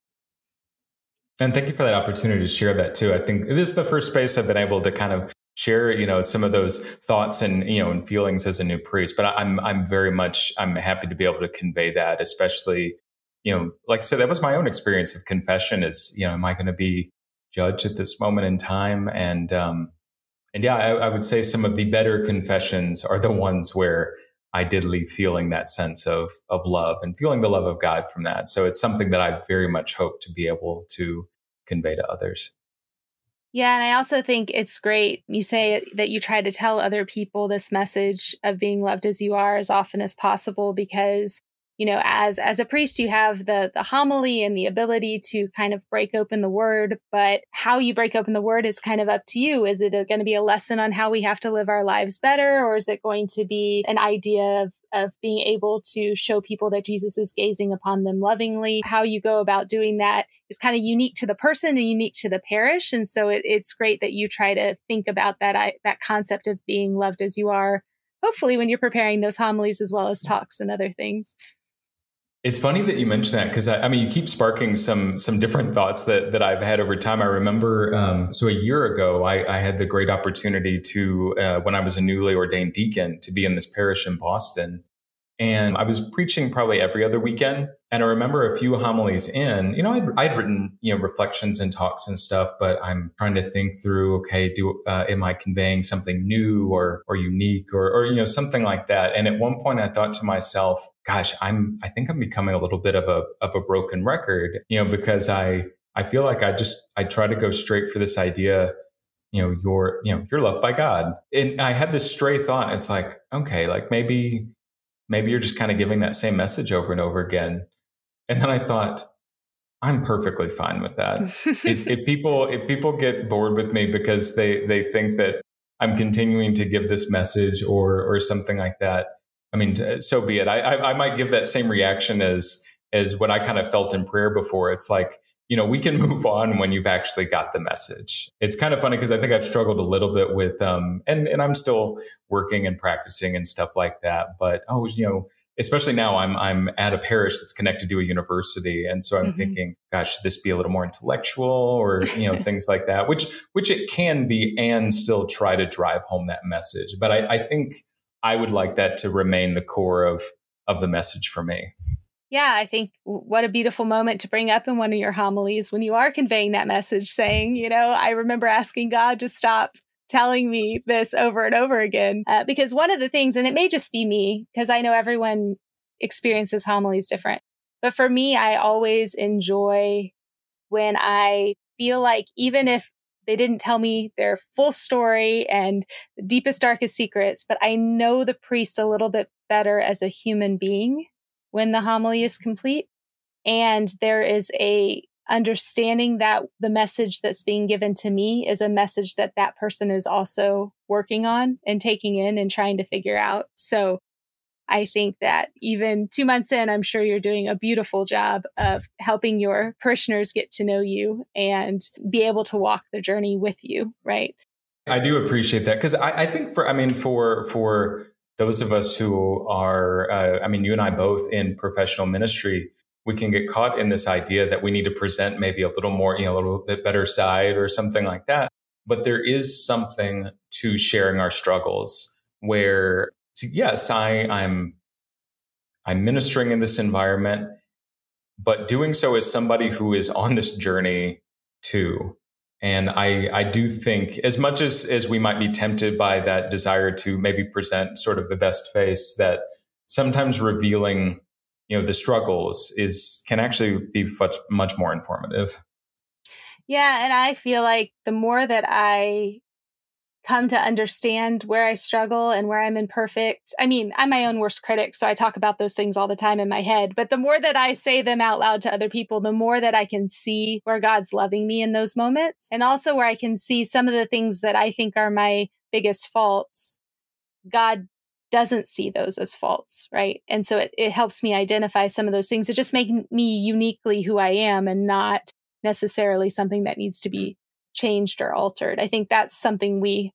And thank you for that opportunity to share that too. I think this is the first space I've been able to kind of share, you know, some of those thoughts and you know and feelings as a new priest. But I'm I'm very much I'm happy to be able to convey that, especially you know, like I said, that was my own experience of confession is, you know, am I going to be judged at this moment in time? And, um, and yeah, I, I, would say some of the better confessions are the ones where I did leave feeling that sense of, of love and feeling the love of God from that. So it's something that I very much hope to be able to convey to others. Yeah, and I also think it's great. You say that you try to tell other people this message of being loved as you are as often as possible because you know as as a priest you have the the homily and the ability to kind of break open the word but how you break open the word is kind of up to you is it going to be a lesson on how we have to live our lives better or is it going to be an idea of of being able to show people that Jesus is gazing upon them lovingly. How you go about doing that is kind of unique to the person and unique to the parish. And so it, it's great that you try to think about that, that concept of being loved as you are, hopefully when you're preparing those homilies as well as talks and other things. It's funny that you mentioned that because I, I, mean you keep sparking some some different thoughts that that I've had over time. I remember um, so a year ago I, I, had the great opportunity to uh, when I was a newly ordained deacon to be in this parish in Boston, and I was preaching probably every other weekend. And I remember a few homilies in, you know, I'd, I'd written, you know, reflections and talks and stuff, but I'm trying to think through, okay, do, uh, am I conveying something new or, or unique or, or, you know, something like that. And at one point I thought to myself, gosh, I'm, I think I'm becoming a little bit of a, of a broken record, you know, because I, I feel like I just I try to go straight for this idea you know you're you know you're loved by god and i had this stray thought it's like okay like maybe maybe you're just kind of giving that same message over and over again. And then i thought i'm perfectly fine with that. If, if people if people get bored with me because they they think that i'm continuing to give this message or or something like that i mean so be it. I i, I might give that same reaction as as what i kind of felt in prayer before. It's like you know, we can move on when you've actually got the message. It's kind of funny because I think I've struggled a little bit with, um, and and I'm still working and practicing and stuff like that. But oh, you know, especially now, I'm I'm at a parish that's connected to a university, and so I'm mm-hmm. thinking, gosh, should this be a little more intellectual or you know things like that? Which which it can be, and still try to drive home that message. But I, I think I would like that to remain the core of of the message for me. Yeah, I think what a beautiful moment to bring up in one of your homilies when you are conveying that message, saying, you know, I remember asking God to stop telling me this over and over again. Uh, because one of the things, and it may just be me, because I know everyone experiences homilies different. But for me, I always enjoy when I feel like even if they didn't tell me their full story and the deepest, darkest secrets, but I know the priest a little bit better as a human being when the homily is complete. And there is a understanding that the message that's being given to me is a message that that person is also working on and taking in and trying to figure out. So I think that even two months in, I'm sure you're doing a beautiful job of helping your parishioners get to know you and be able to walk the journey with you, right? I do appreciate that because I, I, think for, I mean, for for those of us who are, uh, I mean, you and I both in professional ministry, we can get caught in this idea that we need to present maybe a little more, you know, a little bit better side or something like that. But there is something to sharing our struggles where, yes, I, I'm, I'm ministering in this environment, but doing so as somebody who is on this journey too. And I, I do think as much as, as we might be tempted by that desire to maybe present sort of the best face that sometimes revealing, you know, the struggles is, can actually be much, much more informative. Yeah. And I feel like the more that I come to understand where I struggle and where I'm imperfect. I mean, I'm my own worst critic, so I talk about those things all the time in my head. But the more that I say them out loud to other people, the more that I can see where God's loving me in those moments. And also where I can see some of the things that I think are my biggest faults. God doesn't see those as faults, right? And so it, it helps me identify some of those things. It just makes me uniquely who I am and not necessarily something that needs to be changed or altered. I think that's something we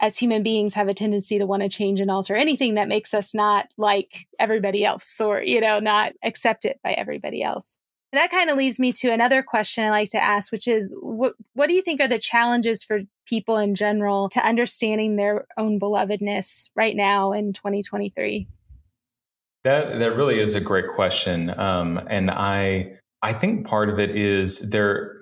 as human beings have a tendency to want to change and alter anything that makes us not like everybody else or, you know, not accepted by everybody else. And that kind of leads me to another question I like to ask, which is what, what do you think are the challenges for people in general to understanding their own belovedness right now in 2023? That that really is a great question, um, and I I think part of it is there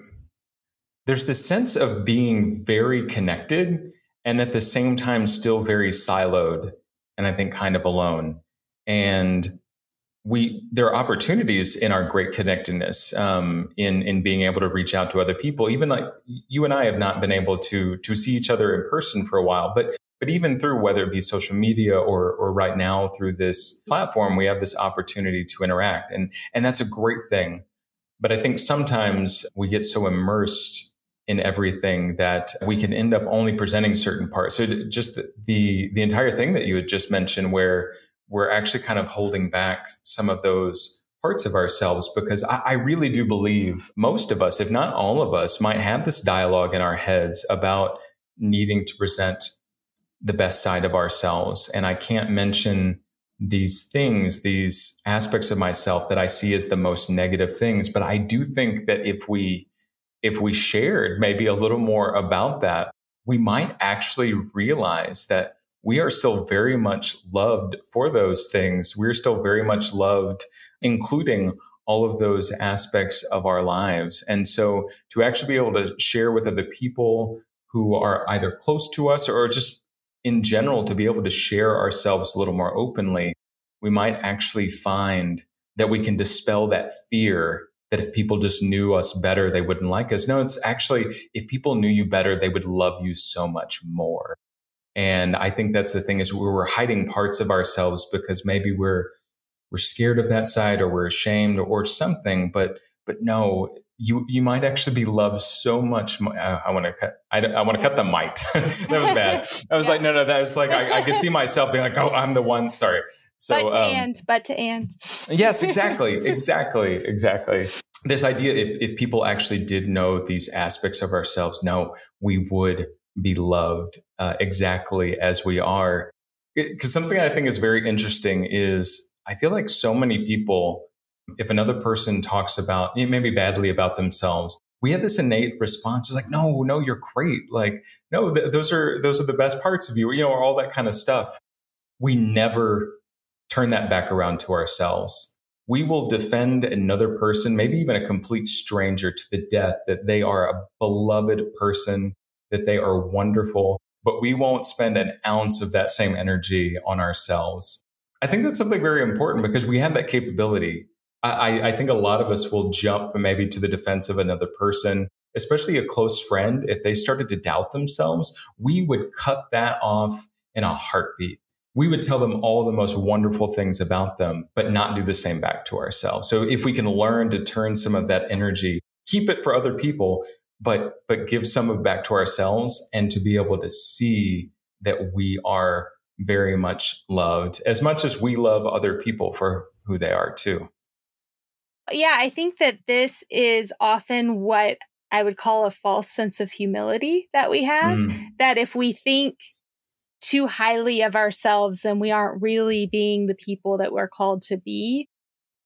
there's this sense of being very connected and at the same time still very siloed and I think kind of alone. And we there are opportunities in our great connectedness um, in in being able to reach out to other people. Even like you and I have not been able to to see each other in person for a while, but but even through whether it be social media or or right now through this platform, we have this opportunity to interact, and and that's a great thing. But I think sometimes we get so immersed in everything that we can end up only presenting certain parts. So just the, the, entire thing that you had just mentioned, where we're actually kind of holding back some of those parts of ourselves, because I, I really do believe most of us, if not all of us, might have this dialogue in our heads about needing to present the best side of ourselves. And I can't mention these things, these aspects of myself that I see as the most negative things. But I do think that if we if we shared maybe a little more about that, we might actually realize that we are still very much loved for those things. We're still very much loved, including all of those aspects of our lives. And so to actually be able to share with other people who are either close to us or just in general to be able to share ourselves a little more openly, we might actually find that we can dispel that fear that if people just knew us better, they wouldn't like us. No, it's actually, if people knew you better, they would love you so much more. And I think that's the thing is we're hiding parts of ourselves because maybe we're, we're scared of that side or we're ashamed or, or something. But, but no, you you might actually be loved so much. More. Uh, I, I want to cut. I, I want to cut the might. that was bad. I was yeah. like, no, no. That was like I, I could see myself being like, oh, I'm the one. Sorry. So, but to um, and, but to and. yes, exactly, exactly, exactly. This idea, if if people actually did know these aspects of ourselves, no, we would be loved uh, exactly as we are. Because something I think is very interesting is I feel like so many people if another person talks about maybe badly about themselves, we have this innate response. It's like, no, no, you're great. Like, no, th- those are those are the best parts of you. You know, all that kind of stuff. We never turn that back around to ourselves. We will defend another person, maybe even a complete stranger, to the death that they are a beloved person, that they are wonderful. But we won't spend an ounce of that same energy on ourselves. I think that's something very important because we have that capability I, I think a lot of us will jump maybe to the defense of another person, especially a close friend. If they started to doubt themselves, we would cut that off in a heartbeat. We would tell them all the most wonderful things about them, but not do the same back to ourselves. So if we can learn to turn some of that energy, keep it for other people, but but give some of it back to ourselves and to be able to see that we are very much loved as much as we love other people for who they are too. Yeah, I think that this is often what I would call a false sense of humility that we have. Mm. That if we think too highly of ourselves, then we aren't really being the people that we're called to be.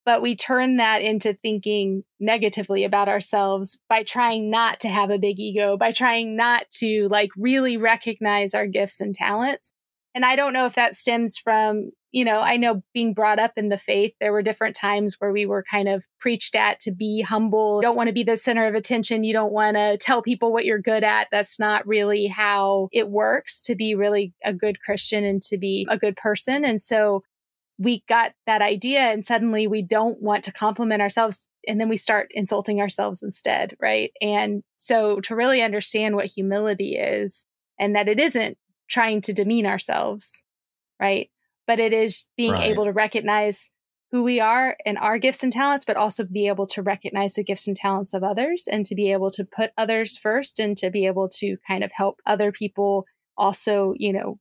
But we turn that into thinking negatively about ourselves by trying not to have a big ego, by trying not to like really recognize our gifts and talents. And I don't know if that stems from you know, I know being brought up in the faith, there were different times where we were kind of preached at to be humble. You don't want to be the center of attention. You don't want to tell people what you're good at. That's not really how it works to be really a good Christian and to be a good person. And so we got that idea and suddenly we don't want to compliment ourselves and then we start insulting ourselves instead, right? And so to really understand what humility is and that it isn't trying to demean ourselves, right? But it is being right. able to recognize who we are and our gifts and talents, but also be able to recognize the gifts and talents of others and to be able to put others first and to be able to kind of help other people also, you know,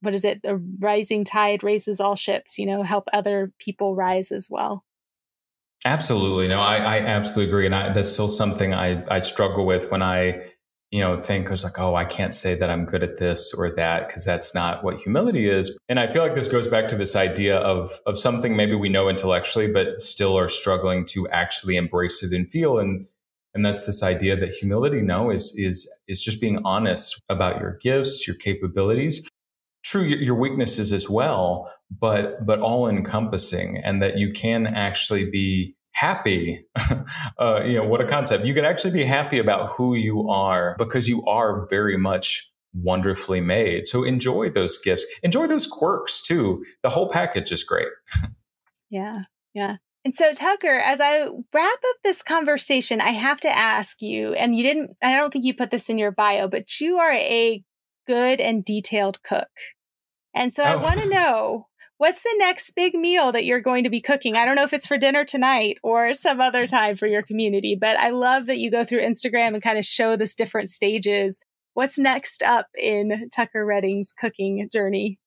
what is it? The rising tide raises all ships, you know, help other people rise as well. Absolutely. No, I, I absolutely agree. And I, that's still something I, I struggle with when I you know, think was like, oh, I can't say that I'm good at this or that because that's not what humility is. And I feel like this goes back to this idea of of something maybe we know intellectually, but still are struggling to actually embrace it and feel. And and that's this idea that humility, no, is is is just being honest about your gifts, your capabilities, true your weaknesses as well, but but all encompassing, and that you can actually be happy. uh, you know, what a concept. You can actually be happy about who you are because you are very much wonderfully made. So enjoy those gifts, enjoy those quirks too. The whole package is great. yeah. Yeah. And so, Tucker, as I wrap up this conversation, I have to ask you, and you didn't, I don't think you put this in your bio, but you are a good and detailed cook. And so oh. I want to know what's the next big meal that you're going to be cooking? I don't know if it's for dinner tonight or some other time for your community, but I love that you go through Instagram and kind of show this different stages. What's next up in Tucker Redding's cooking journey?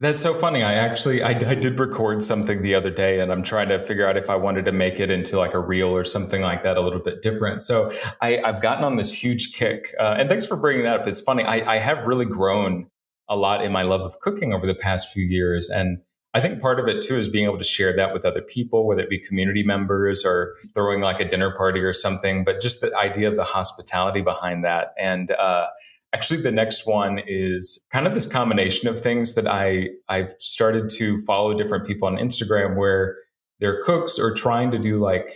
That's so funny. I actually I, I, did record something the other day, and I'm trying to figure out if I wanted to make it into like a reel or something like that, a little bit different. So I, have gotten on this huge kick, uh, and thanks for bringing that up. It's funny. I, I have really grown a lot in my love of cooking over the past few years. And I think part of it too is being able to share that with other people, whether it be community members or throwing like a dinner party or something, but just the idea of the hospitality behind that. And, uh, actually the next one is kind of this combination of things that I, I've started to follow different people on Instagram where they're cooks or trying to do like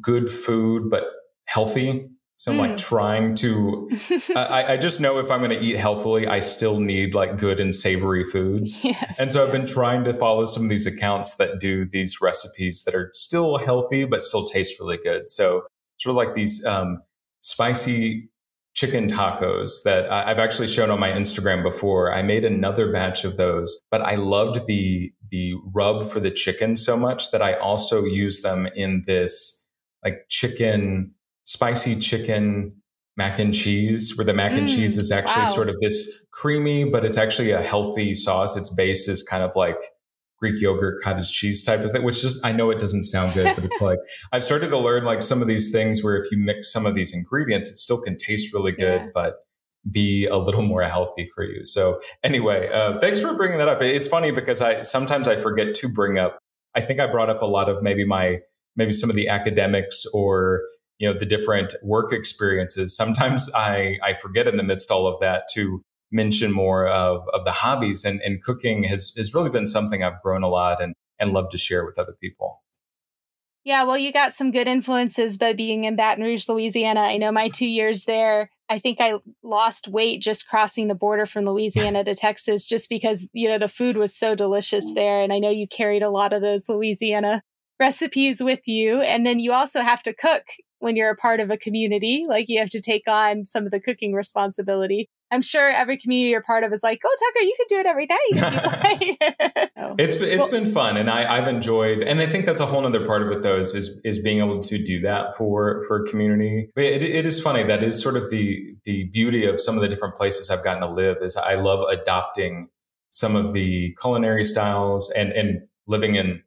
good food, but healthy So I'm mm. like hmm. trying to, I, I, just know if I'm going to eat healthily, I still need like good and savory foods. Yes. And so I've been trying to follow some of these accounts that do these recipes that are still healthy, but still taste really good. So sort of like these um, spicy chicken tacos that I've actually shown on my Instagram before. I made another batch of those, but I loved the the rub for the chicken so much that I also used them in this like chicken spicy chicken mac and cheese where the mac mm, and cheese is actually wow. sort of this creamy but it's actually a healthy sauce its base is kind of like Greek yogurt, cottage cheese type of thing, which just, I know it doesn't sound good, but it's like, I've started to learn like some of these things where if you mix some of these ingredients, it still can taste really good, yeah. but be a little more healthy for you. So anyway, uh, thanks for bringing that up. It's funny because I, sometimes I forget to bring up, I think I brought up a lot of maybe my, maybe some of the academics or, you know, the different work experiences. Sometimes I, I forget in the midst all of that to mention more of, of the hobbies and, and cooking has, has really been something I've grown a lot and, and love to share with other people. Yeah, well, you got some good influences by being in Baton Rouge, Louisiana. I know my two years there, I think I lost weight just crossing the border from Louisiana to Texas just because, you know, the food was so delicious there. And I know you carried a lot of those Louisiana recipes with you. And then you also have to cook when you're a part of a community. Like you have to take on some of the cooking responsibility. I'm sure every community you're part of is like, oh, Tucker, you can do it every night. it's it's been fun, and I, I've enjoyed, and I think that's a whole other part of it, though, is is, is being able to do that for for a community. But it, it is funny. That is sort of the the beauty of some of the different places I've gotten to live. Is I love adopting some of the culinary styles and and living in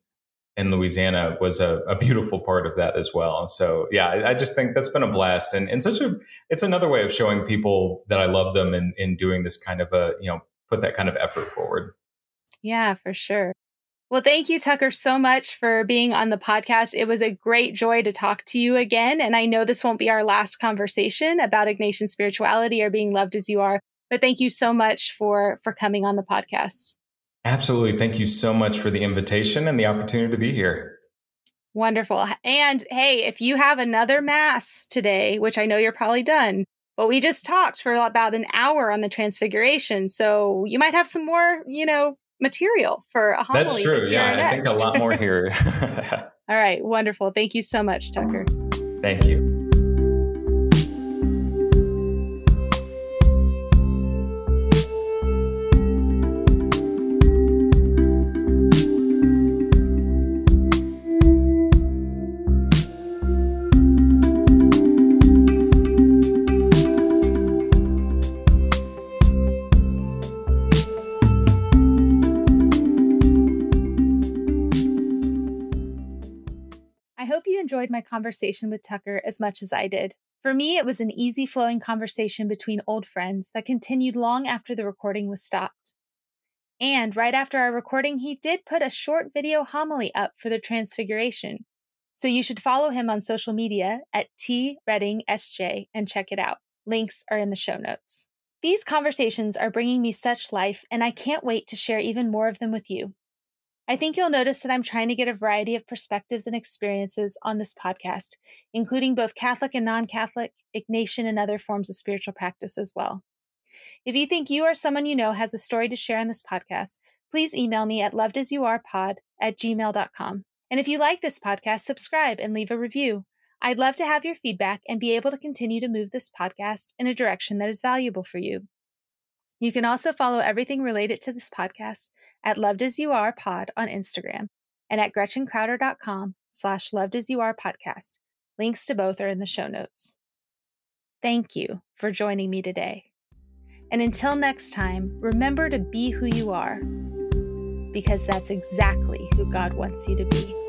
in Louisiana was a, a, beautiful part of that as well. So yeah, I, I, just think that's been a blast and, and such a, it's another way of showing people that I love them and in, in doing this kind of a, you know, put that kind of effort forward. Yeah, for sure. Well, thank you, Tucker, so much for being on the podcast. It was a great joy to talk to you again. And I know this won't be our last conversation about Ignatian spirituality or being loved as you are, but thank you so much for, for coming on the podcast. Absolutely. Thank you so much for the invitation and the opportunity to be here. Wonderful. And hey, if you have another mass today, which I know you're probably done, but we just talked for about an hour on the transfiguration. So you might have some more, you know, material for a homily. That's true. Yeah, I think a lot more here. All right. Wonderful. Thank you so much, Tucker. Thank you. Enjoyed my conversation with Tucker as much as I did. For me, it was an easy flowing conversation between old friends that continued long after the recording was stopped. And right after our recording, he did put a short video homily up for the Transfiguration. So you should follow him on social media at T and check it out. Links are in the show notes. These conversations are bringing me such life, and I can't wait to share even more of them with you. I think you'll notice that I'm trying to get a variety of perspectives and experiences on this podcast, including both Catholic and non Catholic, Ignatian, and other forms of spiritual practice as well. If you think you or someone you know has a story to share on this podcast, please email me at lovedasyouarepod at gmail.com. And if you like this podcast, subscribe and leave a review. I'd love to have your feedback and be able to continue to move this podcast in a direction that is valuable for you. You can also follow everything related to this podcast at Loved As You Are Pod on Instagram and at GretchenCrowder.com slash Loved As You Are Podcast. Links to both are in the show notes. Thank you for joining me today. And until next time, remember to be who you are, because that's exactly who God wants you to be.